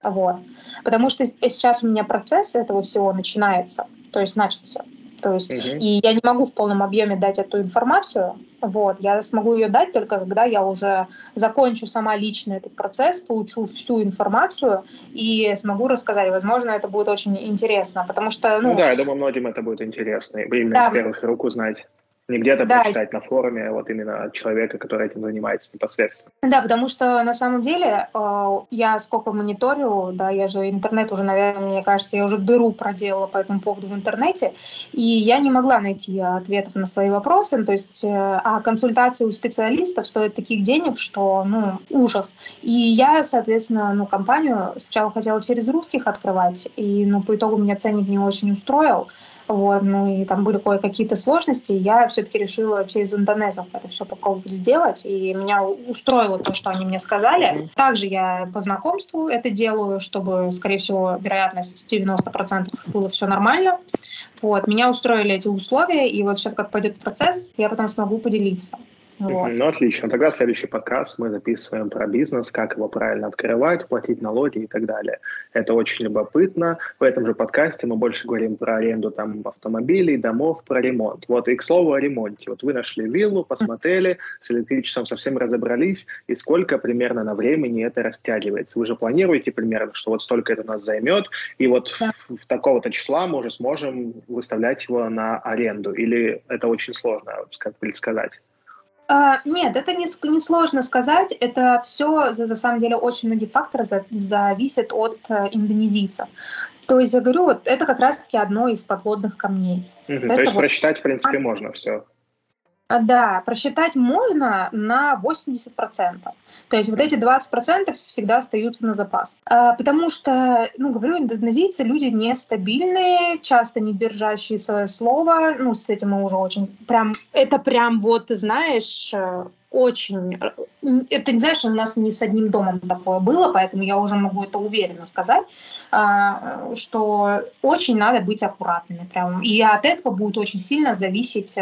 Speaker 2: Вот. Потому что сейчас у меня процесс этого всего начинается, то есть начался. То есть, угу. и я не могу в полном объеме дать эту информацию. Вот, я смогу ее дать только когда я уже закончу сама лично этот процесс, получу всю информацию и смогу рассказать. Возможно, это будет очень интересно, потому что...
Speaker 1: Ну, ну да, я думаю, многим это будет интересно, именно да. с первых рук узнать. Не где-то да. прочитать на форуме, а вот именно от человека, который этим занимается непосредственно.
Speaker 2: Да, потому что на самом деле э, я сколько мониторю, да, я же интернет уже, наверное, мне кажется, я уже дыру проделала по этому поводу в интернете, и я не могла найти ответов на свои вопросы, то есть, э, а консультации у специалистов стоят таких денег, что, ну, ужас. И я, соответственно, ну, компанию сначала хотела через русских открывать, и, ну, по итогу меня ценник не очень устроил, вот, ну и там были кое-какие-то сложности, я все-таки решила через индонезов это все попробовать сделать, и меня устроило то, что они мне сказали. Также я по знакомству это делаю, чтобы, скорее всего, вероятность 90% было все нормально. Вот, меня устроили эти условия, и вот сейчас как пойдет процесс, я потом смогу поделиться.
Speaker 1: Вот. Ну, отлично. Тогда следующий подкаст мы записываем про бизнес, как его правильно открывать, платить налоги и так далее. Это очень любопытно. В этом же подкасте мы больше говорим про аренду там автомобилей, домов, про ремонт. Вот и к слову о ремонте. Вот вы нашли виллу, посмотрели, с электричеством совсем разобрались, и сколько примерно на времени это растягивается. Вы же планируете примерно, что вот столько это у нас займет, и вот да. в, в такого-то числа мы уже сможем выставлять его на аренду. Или это очень сложно как предсказать?
Speaker 2: А, нет, это не, не сложно сказать. Это все, за, за самом деле, очень многие факторы за, зависят от э, индонезийца. То есть, я говорю, вот это как раз-таки одно из подводных камней.
Speaker 1: Угу, то есть просчитать, в принципе, а... можно все.
Speaker 2: А, да, просчитать можно на 80%. То есть вот эти 20% всегда остаются на запас. А, потому что, ну, говорю, индонезийцы люди нестабильные, часто не держащие свое слово. Ну, с этим мы уже очень... Прям, это прям вот, знаешь, э, очень... Э, это, не знаешь, у нас не с одним домом такое было, поэтому я уже могу это уверенно сказать, а, что очень надо быть аккуратными. Прям. И от этого будет очень сильно зависеть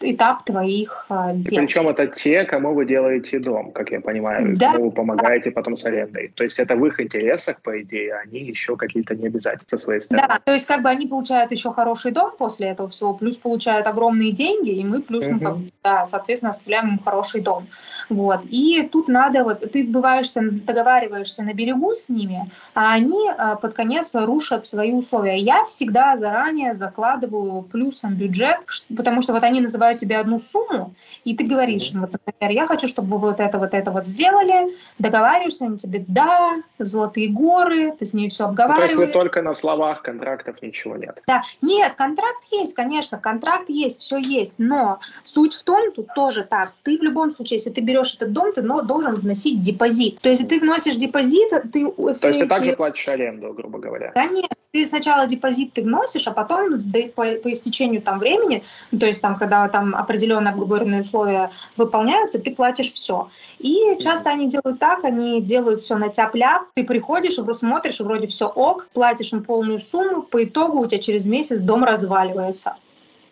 Speaker 2: этап твоих
Speaker 1: э, дел. Причем это те, кому вы делаете дом, как я понимаю, да. кому вы помогаете потом с арендой. То есть это в их интересах, по идее, они еще какие-то не обязательно со своей стороны.
Speaker 2: Да, то есть как бы они получают еще хороший дом после этого всего, плюс получают огромные деньги, и мы плюс, угу. ну, как, да, соответственно, оставляем им хороший дом. Вот. И тут надо, вот, ты бываешься, договариваешься на берегу с ними, а они а, под конец рушат свои условия. Я всегда заранее закладываю плюсом бюджет, потому что вот они называют тебе одну сумму, и ты говоришь вот, например, я хочу, чтобы вы вот это, вот это вот сделали, договариваешься, они тебе, да, золотые горы, ты с ней все обговариваешь.
Speaker 1: То есть вы только на словах контрактов ничего нет?
Speaker 2: Да, нет, контракт есть, конечно, контракт есть, все есть, но суть в том, тут тоже так, ты в любом случае, если ты берешь берешь этот дом, ты должен вносить депозит. То есть ты вносишь депозит, ты...
Speaker 1: То есть ты также платишь аренду, грубо говоря?
Speaker 2: Конечно. Ты сначала депозит ты вносишь, а потом по, по истечению там времени, ну, то есть там, когда там определенные обговоренные условия выполняются, ты платишь все. И часто они делают так, они делают все на тяп-ляп, ты приходишь, смотришь, вроде все ок, платишь им полную сумму, по итогу у тебя через месяц дом разваливается.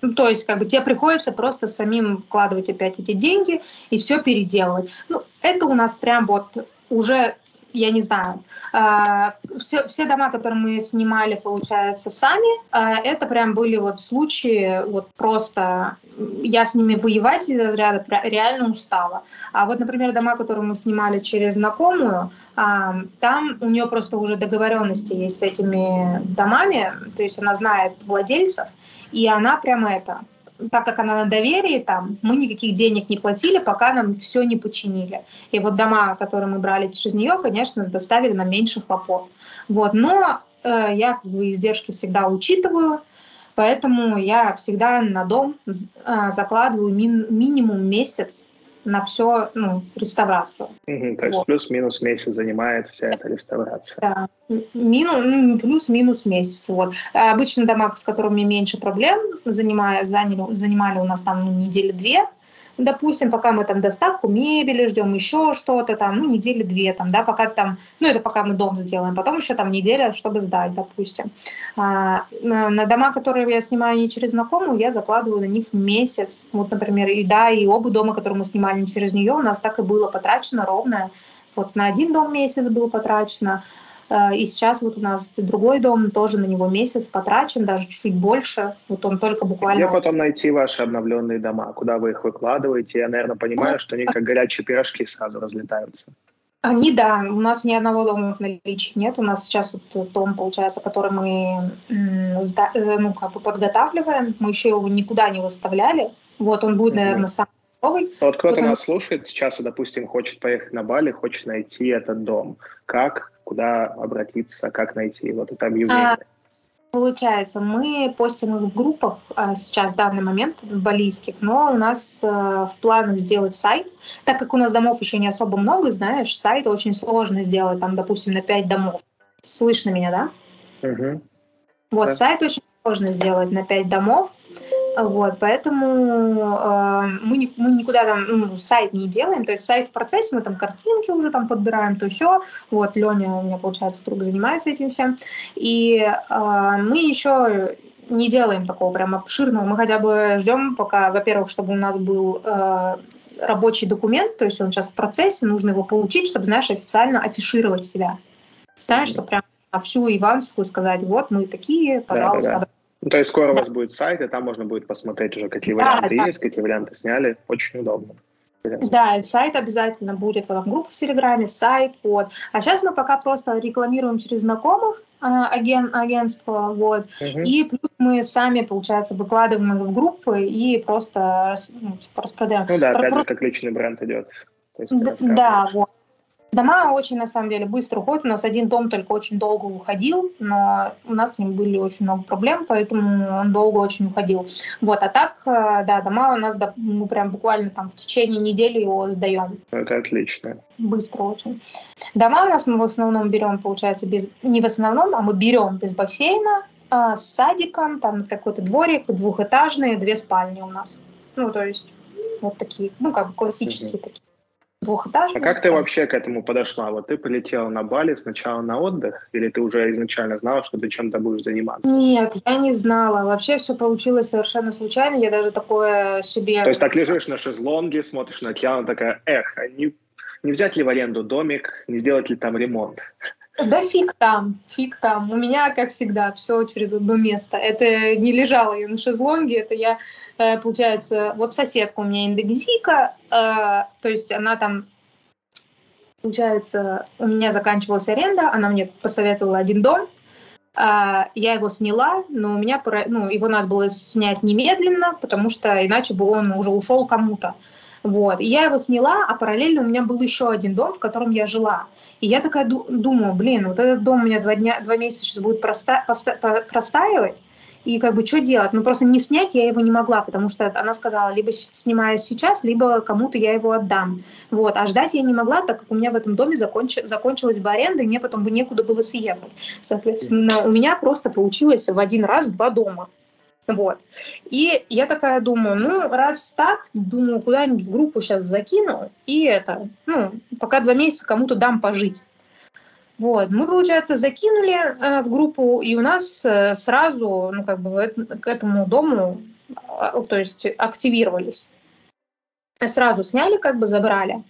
Speaker 2: Ну, то есть, как бы тебе приходится просто самим вкладывать опять эти деньги и все переделывать. Ну, это у нас прям вот уже я не знаю, э, все, все дома, которые мы снимали, получается, сами, э, это прям были вот случаи, вот просто я с ними воевать из разряда реально устала. А вот, например, дома, которые мы снимали через знакомую, э, там у нее просто уже договоренности есть с этими домами, то есть она знает владельцев, и она прямо это, так как она на доверии там, мы никаких денег не платили, пока нам все не починили. И вот дома, которые мы брали через нее, конечно, доставили нам меньше хлопот. Вот. Но э, я как бы издержки всегда учитываю, поэтому я всегда на дом э, закладываю мин, минимум месяц на все, ну, реставрацию.
Speaker 1: Угу, то есть вот. плюс-минус месяц занимает вся эта реставрация.
Speaker 2: Да, Мину, плюс-минус месяц. Вот. Обычно дома, с которыми меньше проблем, занимая, заняли, занимали у нас там ну, недели две, допустим, пока мы там доставку мебели ждем, еще что-то там, ну, недели две там, да, пока там, ну, это пока мы дом сделаем, потом еще там неделя, чтобы сдать, допустим. А, на дома, которые я снимаю не через знакомую, я закладываю на них месяц, вот, например, и да, и оба дома, которые мы снимали не через нее, у нас так и было потрачено ровно, вот на один дом месяц было потрачено, и сейчас вот у нас другой дом, тоже на него месяц потрачен, даже чуть больше. Вот он только буквально...
Speaker 1: Где потом найти ваши обновленные дома? Куда вы их выкладываете? Я, наверное, понимаю, что они как горячие пирожки сразу разлетаются.
Speaker 2: Они, да, у нас ни одного дома в наличии нет. У нас сейчас вот дом, получается, который мы э, ну, как бы подготавливаем. Мы еще его никуда не выставляли. Вот он будет, наверное, сам
Speaker 1: новый. Вот кто-то нас слушает сейчас, допустим, хочет поехать на Бали, хочет найти этот дом. Как куда обратиться, как найти вот это объявление? А,
Speaker 2: получается, мы постим их в группах а, сейчас в данный момент балийских, но у нас а, в планах сделать сайт. Так как у нас домов еще не особо много, знаешь, сайт очень сложно сделать, там, допустим, на 5 домов. Слышно меня, да? Угу. Вот, да. сайт очень сложно сделать на 5 домов. Вот, поэтому э, мы, не, мы никуда там ну, сайт не делаем, то есть сайт в процессе, мы там картинки уже там подбираем, то все. Вот, Леня у меня, получается, друг занимается этим всем. И э, мы еще не делаем такого прям обширного, мы хотя бы ждем пока, во-первых, чтобы у нас был э, рабочий документ, то есть он сейчас в процессе, нужно его получить, чтобы, знаешь, официально афишировать себя. Знаешь, что прям всю Ивановскую сказать, вот мы такие, пожалуйста, да, да, да.
Speaker 1: Ну, то есть скоро да. у вас будет сайт, и там можно будет посмотреть уже, какие да, варианты да. есть, какие варианты сняли. Очень удобно.
Speaker 2: Да, сайт обязательно будет, вот, группа в Телеграме, сайт, вот. А сейчас мы пока просто рекламируем через знакомых а, аген, агентства, вот. Угу. И плюс мы сами, получается, выкладываем их в группы и просто ну, типа, распродаем.
Speaker 1: Ну да, опять же, как личный бренд идет.
Speaker 2: да, да, вот. Дома очень, на самом деле, быстро уходят. У нас один дом только очень долго уходил, но у нас с ним были очень много проблем, поэтому он долго очень уходил. Вот, а так, э, да, дома у нас, мы прям буквально там в течение недели его сдаем.
Speaker 1: Это отлично.
Speaker 2: Быстро очень. Дома у нас мы в основном берем, получается, без... Не в основном, а мы берем без бассейна, а, с садиком, там, например, какой-то дворик, двухэтажные, две спальни у нас. Ну, то есть вот такие, ну, как бы классические mm-hmm. такие двухэтажные.
Speaker 1: А как ты вообще к этому подошла? Вот ты полетела на Бали сначала на отдых, или ты уже изначально знала, что ты чем-то будешь заниматься?
Speaker 2: Нет, я не знала. Вообще все получилось совершенно случайно. Я даже такое себе...
Speaker 1: То есть так лежишь на шезлонге, смотришь на океан, такая, эх, а не, не взять ли в аренду домик, не сделать ли там ремонт?
Speaker 2: Да фиг там, фиг там. У меня, как всегда, все через одно место. Это не лежала я на шезлонге, это я получается, вот соседка у меня индонезийка, э, то есть она там, получается, у меня заканчивалась аренда, она мне посоветовала один дом, э, я его сняла, но у меня, ну, его надо было снять немедленно, потому что иначе бы он уже ушел кому-то. Вот. И я его сняла, а параллельно у меня был еще один дом, в котором я жила. И я такая думаю, блин, вот этот дом у меня два, дня, два месяца сейчас будет проста, проста, простаивать, и как бы что делать? Ну просто не снять я его не могла, потому что она сказала, либо снимаю сейчас, либо кому-то я его отдам. Вот. А ждать я не могла, так как у меня в этом доме законч... закончилась бы аренда, и мне потом бы некуда было съехать. Соответственно, у меня просто получилось в один раз два дома. Вот. И я такая думаю, ну, раз так, думаю, куда-нибудь в группу сейчас закину, и это, ну, пока два месяца кому-то дам пожить. Вот, мы, получается, закинули э, в группу, и у нас э, сразу, ну, как бы, к этому дому, э, то есть, активировались. Сразу сняли, как бы, забрали.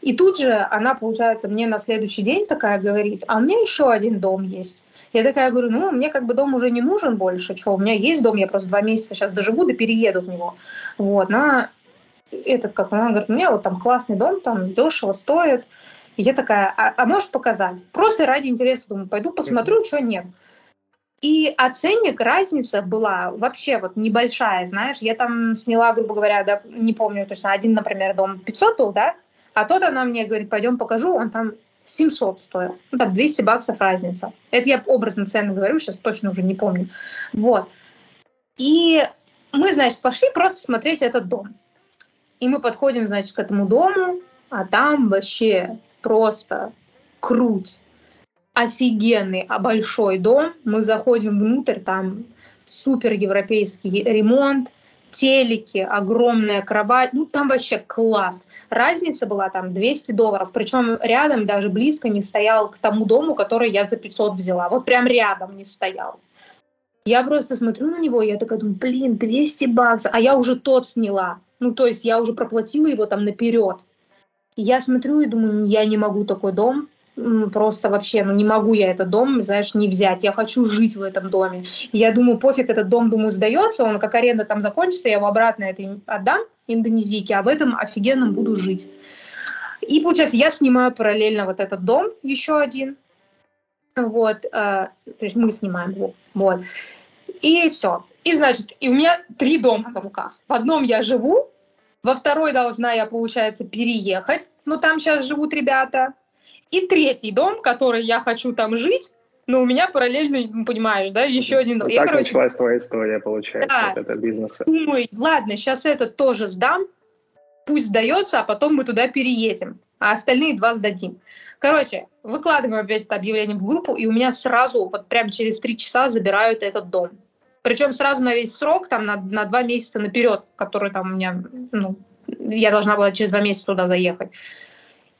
Speaker 2: И тут же она, получается, мне на следующий день такая говорит, а у меня еще один дом есть. Я такая говорю, ну, мне как бы дом уже не нужен больше, что, у меня есть дом, я просто два месяца сейчас доживу, да перееду в него. Вот, она, этот, как она говорит, меня вот там классный дом, там дешево стоит, и я такая, а, а можешь показать? Просто ради интереса, думаю, пойду посмотрю, что нет. И оценник, разница была вообще вот небольшая, знаешь, я там сняла, грубо говоря, да, не помню точно, один, например, дом 500 был, да, а тот она мне говорит, пойдем покажу, он там 700 стоил. Ну, там 200 баксов разница. Это я образно цены говорю, сейчас точно уже не помню. Вот. И мы, значит, пошли просто смотреть этот дом. И мы подходим, значит, к этому дому, а там вообще просто круть. Офигенный, а большой дом. Мы заходим внутрь, там супер европейский ремонт, телеки, огромная кровать, ну там вообще класс. Разница была там 200 долларов, причем рядом даже близко не стоял к тому дому, который я за 500 взяла. Вот прям рядом не стоял. Я просто смотрю на него, я такая думаю, блин, 200 баксов, а я уже тот сняла. Ну, то есть я уже проплатила его там наперед я смотрю и думаю, я не могу такой дом, просто вообще, ну не могу я этот дом, знаешь, не взять. Я хочу жить в этом доме. И я думаю, пофиг, этот дом, думаю, сдается, он как аренда там закончится, я его обратно это отдам индонезийке, а в этом офигенном буду жить. И получается, я снимаю параллельно вот этот дом, еще один. Вот, э, то есть мы снимаем его. Вот. И все. И значит, и у меня три дома на руках. В одном я живу, во второй должна я, получается, переехать. ну, там сейчас живут ребята. И третий дом, который я хочу там жить, но у меня параллельно, ну, понимаешь, да, еще один дом.
Speaker 1: Вот я, так короче, началась твоя история, получается, да, вот это бизнеса.
Speaker 2: Думаю, ладно, сейчас этот тоже сдам, пусть сдается, а потом мы туда переедем, а остальные два сдадим. Короче, выкладываем опять это объявление в группу, и у меня сразу, вот прям через три часа забирают этот дом. Причем сразу на весь срок, там, на, на два месяца наперед, который там у меня, ну, я должна была через два месяца туда заехать.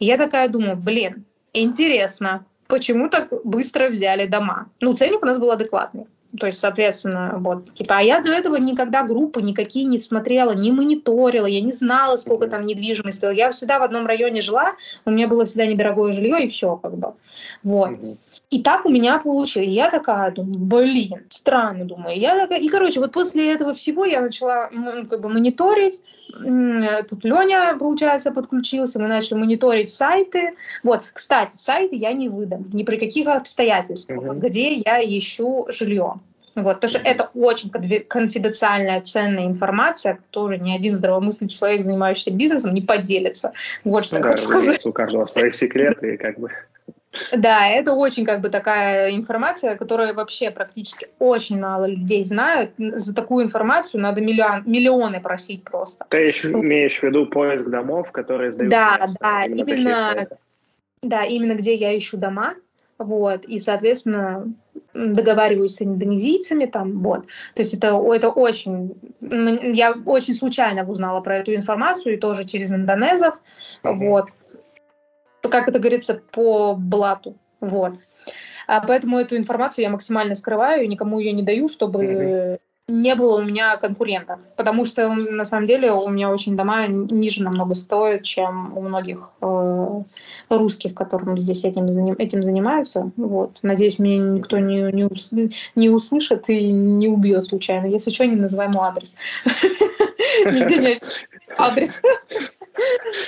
Speaker 2: Я такая думаю, блин, интересно, почему так быстро взяли дома? Ну, ценник у нас был адекватный. То есть, соответственно, вот, типа, а я до этого никогда группы никакие не смотрела, не мониторила, я не знала, сколько там недвижимости. Я всегда в одном районе жила, у меня было всегда недорогое жилье, и все, как бы. Вот. И так у меня получилось. Я такая думаю, блин, странно, думаю. Я такая, и, короче, вот после этого всего я начала ну, как бы мониторить, Тут Леня, получается, подключился, мы начали мониторить сайты. Вот, кстати, сайты я не выдам ни при каких обстоятельствах, mm-hmm. где я ищу жилье. Вот, потому что это очень конфиденциальная, ценная информация, которую ни один здравомыслящий человек, занимающийся бизнесом, не поделится. Вот что ну,
Speaker 1: да, сказать. У каждого свои секреты, и как бы
Speaker 2: да, это очень как бы такая информация, которую вообще практически очень мало людей знают. За такую информацию надо миллион, миллионы просить просто.
Speaker 1: Ты имеешь в виду поиск домов, которые сдают
Speaker 2: Да, место, да, именно, именно да, именно где я ищу дома, вот, и, соответственно, договариваюсь с индонезийцами там, вот. То есть это, это очень... Я очень случайно узнала про эту информацию, и тоже через индонезов, uh-huh. вот как это говорится, по блату. Вот. А поэтому эту информацию я максимально скрываю и никому ее не даю, чтобы mm-hmm. не было у меня конкурентов. Потому что на самом деле у меня очень дома ниже намного стоят, чем у многих э, русских, которые здесь этим, этим занимаются. Вот. Надеюсь, меня никто не, не, не услышит и не убьет случайно. Если что, не называй мой адрес. [laughs] Нигде не адрес.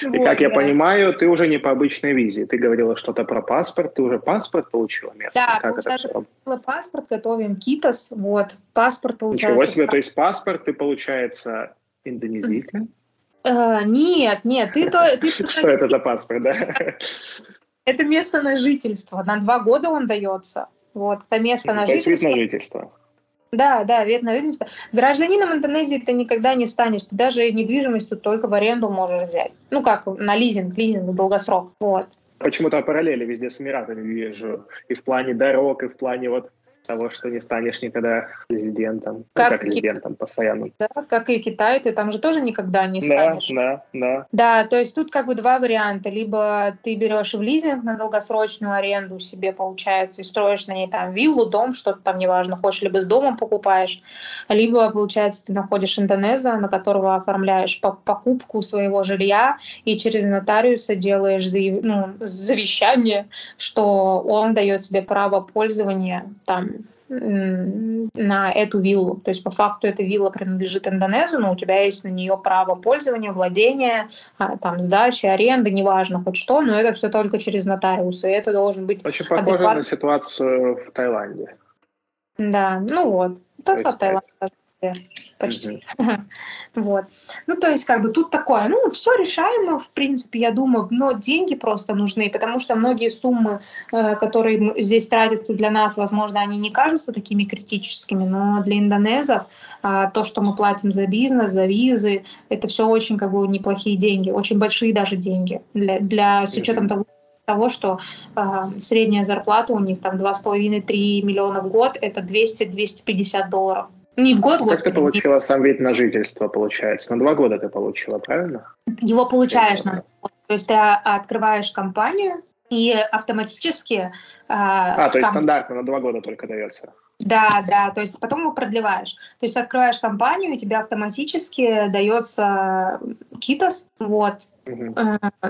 Speaker 1: И как я понимаю, ты уже не по обычной визе. Ты говорила что-то про паспорт. Ты уже паспорт получила
Speaker 2: местный? Да, как получается, это паспорт, готовим КИТОС. Вот, паспорт получается.
Speaker 1: Ничего себе, то есть паспорт ты, получается, индонезийский?
Speaker 2: Uh, нет, нет, ты то... Ты, [laughs]
Speaker 1: Что это за паспорт, да? [laughs]
Speaker 2: Это место на жительство. На два года он дается. Вот, это место на жительство.
Speaker 1: На жительство.
Speaker 2: Да, да, вид на жительство. Гражданином Индонезии ты никогда не станешь. Ты даже недвижимость тут только в аренду можешь взять. Ну как, на лизинг, лизинг, долгосрок. Вот.
Speaker 1: Почему-то параллели везде с Эмиратами вижу. И в плане дорог, и в плане вот того, что не станешь никогда резидентом, ну, как, как резидентом постоянно.
Speaker 2: Да, как и Китай, ты там же тоже никогда не станешь.
Speaker 1: Да, да, да.
Speaker 2: Да, то есть тут как бы два варианта. Либо ты берешь в лизинг на долгосрочную аренду себе, получается, и строишь на ней там виллу, дом, что-то там, неважно, хочешь, либо с домом покупаешь, либо, получается, ты находишь индонеза, на которого оформляешь покупку своего жилья и через нотариуса делаешь заяв... ну, завещание, что он дает тебе право пользования там на эту виллу. То есть по факту эта вилла принадлежит Индонезу, но у тебя есть на нее право пользования, владения, а, там сдачи, аренды, неважно хоть что, но это все только через нотариуса, и это должен быть
Speaker 1: Очень похоже адекват... на ситуацию в Таиланде.
Speaker 2: Да, ну вот. Это Таиланд почти. Mm-hmm. [laughs] вот. Ну, то есть, как бы тут такое, ну, все решаемо, в принципе, я думаю, но деньги просто нужны, потому что многие суммы, э, которые здесь тратятся для нас, возможно, они не кажутся такими критическими, но для индонезов э, то, что мы платим за бизнес, за визы, это все очень, как бы, неплохие деньги, очень большие даже деньги, для, для с учетом mm-hmm. того, того, что э, средняя зарплата у них там 2,5-3 миллиона в год, это 200-250 долларов. Не в год,
Speaker 1: ну, Как ты получила сам вид на жительство, получается? На два года ты получила, правильно?
Speaker 2: Его получаешь на год. То есть ты открываешь компанию, и автоматически...
Speaker 1: А, а то есть стандартно на два года только дается?
Speaker 2: Да, да, то есть потом его продлеваешь. То есть открываешь компанию, и тебе автоматически дается китос, вот, угу.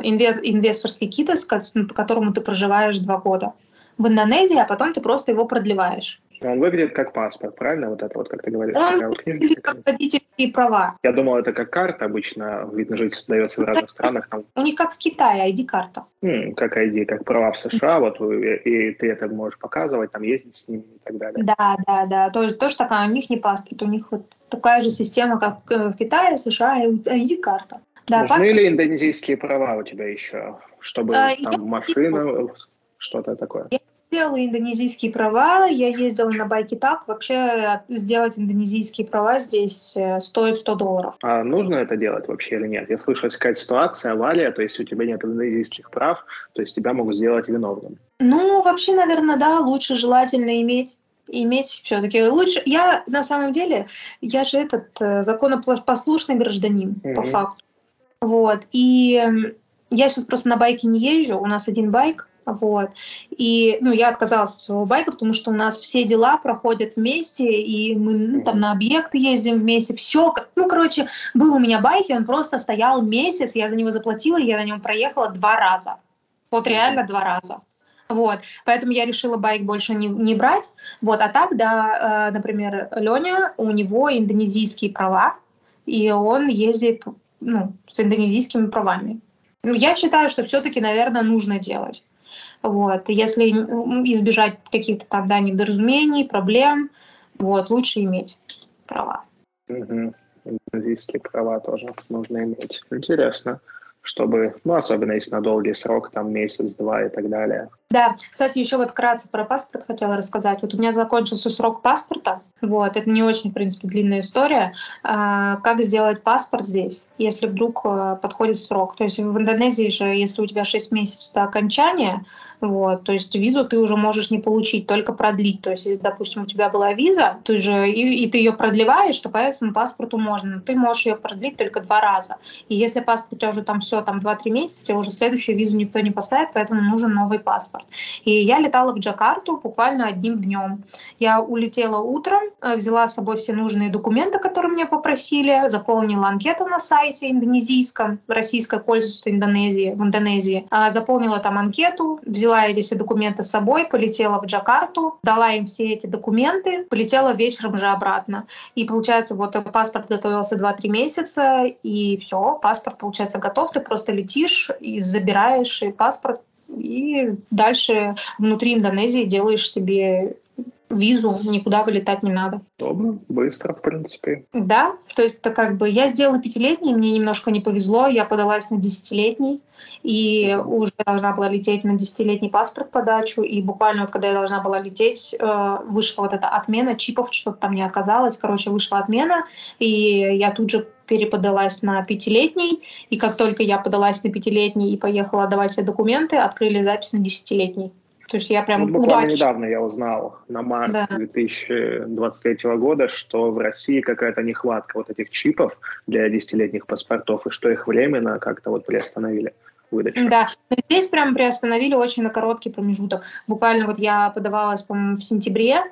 Speaker 2: инвесторский китос, по которому ты проживаешь два года в Индонезии, а потом ты просто его продлеваешь.
Speaker 1: Он выглядит как паспорт, правильно? Вот это вот, как ты говоришь.
Speaker 2: Он выглядит как водительские права.
Speaker 1: Я думал, это как карта обычно, вид на жительство дается в разных странах. Там.
Speaker 2: У них как в Китае ID-карта.
Speaker 1: М, как ID, как права в США, вот, и, и ты это можешь показывать, там ездить с ними и так далее.
Speaker 2: Да, да, да. Тоже, тоже такая, у них не паспорт, у них вот такая же система, как э, в Китае, в США, ID-карта.
Speaker 1: Да, Нужны паспорт... ли индонезийские права у тебя еще, чтобы а, там машина, что-то такое?
Speaker 2: Я делала индонезийские права, я ездила на байке так. Вообще сделать индонезийские права здесь э, стоит 100 долларов.
Speaker 1: А нужно это делать вообще или нет? Я слышал, есть какая-то ситуация, авария, то есть у тебя нет индонезийских прав, то есть тебя могут сделать виновным.
Speaker 2: Ну, вообще, наверное, да, лучше желательно иметь иметь все-таки лучше. Я на самом деле, я же этот э, законопослушный гражданин mm-hmm. по факту. Вот. И я сейчас просто на байке не езжу, у нас один байк, вот. И ну, я отказалась от своего байка, потому что у нас все дела проходят вместе, и мы ну, там на объекты ездим вместе, все. Ну, короче, был у меня байк, и он просто стоял месяц, я за него заплатила, и я на нем проехала два раза. Вот реально два раза. Вот, поэтому я решила байк больше не, не брать. Вот, а так, да, э, например, Леня, у него индонезийские права, и он ездит ну, с индонезийскими правами. Ну, я считаю, что все-таки, наверное, нужно делать. Вот. Если избежать каких-то тогда недоразумений, проблем, Вот, лучше иметь права.
Speaker 1: Угу. Индонезийские права тоже нужно иметь. Интересно чтобы, ну, особенно если на долгий срок, там месяц-два и так далее.
Speaker 2: Да, кстати, еще вот вкратце про паспорт хотела рассказать. Вот у меня закончился срок паспорта, вот, это не очень, в принципе, длинная история. А, как сделать паспорт здесь, если вдруг а, подходит срок? То есть в Индонезии же, если у тебя 6 месяцев до окончания, вот, то есть визу ты уже можешь не получить, только продлить. То есть, если, допустим, у тебя была виза, ты же и, и ты ее продлеваешь, то по этому паспорту можно. Но ты можешь ее продлить только два раза. И если паспорт у тебя уже там все, там 2-3 месяца, тебе уже следующую визу никто не поставит, поэтому нужен новый паспорт. И я летала в Джакарту буквально одним днем. Я улетела утром, э, взяла с собой все нужные документы, которые мне попросили, заполнила анкету на сайте индонезийском, российское консульство Индонезии, в Индонезии, а, заполнила там анкету, взяла взяла эти все документы с собой, полетела в Джакарту, дала им все эти документы, полетела вечером же обратно. И получается, вот паспорт готовился 2-3 месяца, и все, паспорт, получается, готов, ты просто летишь и забираешь и паспорт, и дальше внутри Индонезии делаешь себе визу, никуда вылетать не надо.
Speaker 1: Удобно, быстро, в принципе.
Speaker 2: Да, то есть это как бы я сделала пятилетний, мне немножко не повезло, я подалась на десятилетний, и уже должна была лететь на десятилетний паспорт подачу, и буквально вот когда я должна была лететь, э, вышла вот эта отмена чипов, что-то там не оказалось, короче, вышла отмена, и я тут же переподалась на пятилетний, и как только я подалась на пятилетний и поехала отдавать все документы, открыли запись на десятилетний. То есть я прям
Speaker 1: вот буквально удачно. недавно я узнал на март да. 2023 года, что в России какая-то нехватка вот этих чипов для десятилетних паспортов, и что их временно как-то вот приостановили выдачу.
Speaker 2: Да, но здесь прям приостановили очень на короткий промежуток. Буквально вот я подавалась, по-моему, в сентябре,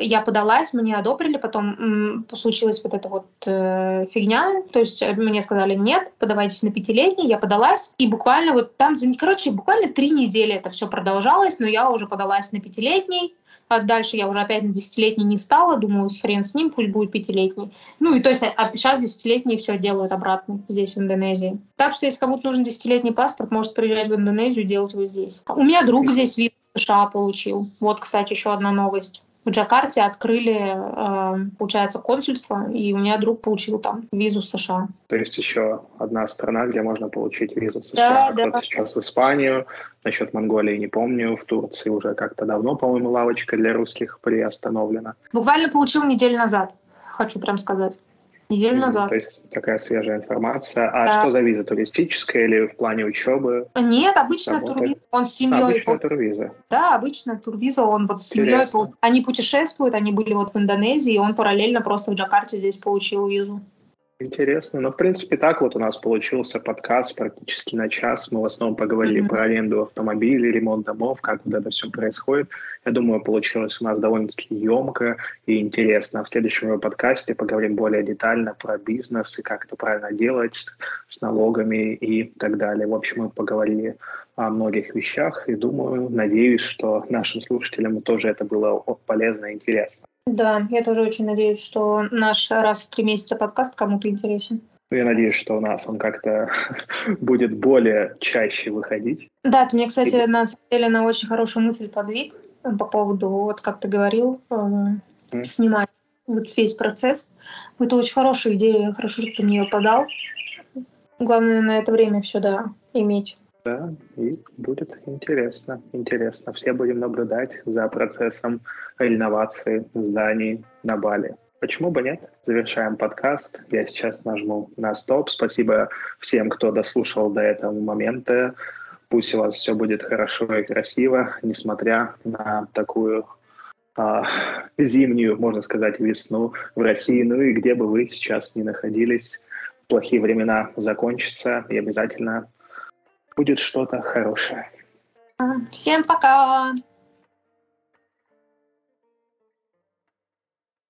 Speaker 2: я подалась, мне одобрили, потом случилась вот эта вот э, фигня, то есть э, мне сказали нет, подавайтесь на пятилетний, я подалась, и буквально вот там, короче, буквально три недели это все продолжалось, но я уже подалась на пятилетний, а дальше я уже опять на десятилетний не стала, думаю, хрен с ним, пусть будет пятилетний. Ну и то есть а сейчас десятилетние все делают обратно здесь, в Индонезии. Так что если кому-то нужен десятилетний паспорт, может приезжать в Индонезию и делать его здесь. У меня друг здесь визу США получил. Вот, кстати, еще одна новость в Джакарте открыли, э, получается, консульство, и у меня друг получил там визу в США.
Speaker 1: То есть еще одна страна, где можно получить визу в США. Да, да. сейчас в Испанию, насчет Монголии не помню, в Турции уже как-то давно, по-моему, лавочка для русских приостановлена.
Speaker 2: Буквально получил неделю назад, хочу прям сказать. Неделю назад.
Speaker 1: То есть такая свежая информация. А да. что за виза? Туристическая или в плане учебы?
Speaker 2: Нет, обычно турвиза. Он с семьей.
Speaker 1: Обычная турвиза.
Speaker 2: Да, обычно турвиза. Он вот с семьей. Они путешествуют, они были вот в Индонезии, и он параллельно просто в Джакарте здесь получил визу.
Speaker 1: Интересно. Ну, в принципе, так вот у нас получился подкаст практически на час. Мы в основном поговорили mm-hmm. про аренду автомобилей, ремонт домов, как вот это все происходит. Я думаю, получилось у нас довольно-таки емко и интересно. В следующем подкасте поговорим более детально про бизнес и как это правильно делать с, с налогами и так далее. В общем, мы поговорили о многих вещах и думаю, надеюсь, что нашим слушателям тоже это было полезно и интересно.
Speaker 2: Да, я тоже очень надеюсь, что наш раз в три месяца подкаст кому-то интересен.
Speaker 1: Ну, я надеюсь, что у нас он как-то [laughs] будет более чаще выходить.
Speaker 2: Да, ты мне, кстати, и... на самом деле на очень хорошую мысль подвиг по поводу, вот как ты говорил, э, mm. снимать вот весь процесс. Это очень хорошая идея, хорошо, что ты мне ее подал. Главное на это время все, да, иметь.
Speaker 1: Да, и будет интересно, интересно. Все будем наблюдать за процессом реновации зданий на Бали. Почему бы нет? Завершаем подкаст. Я сейчас нажму на стоп. Спасибо всем, кто дослушал до этого момента. Пусть у вас все будет хорошо и красиво, несмотря на такую а, зимнюю, можно сказать, весну в России. Ну и где бы вы сейчас ни находились, плохие времена закончатся и обязательно будет что-то хорошее.
Speaker 2: Всем пока!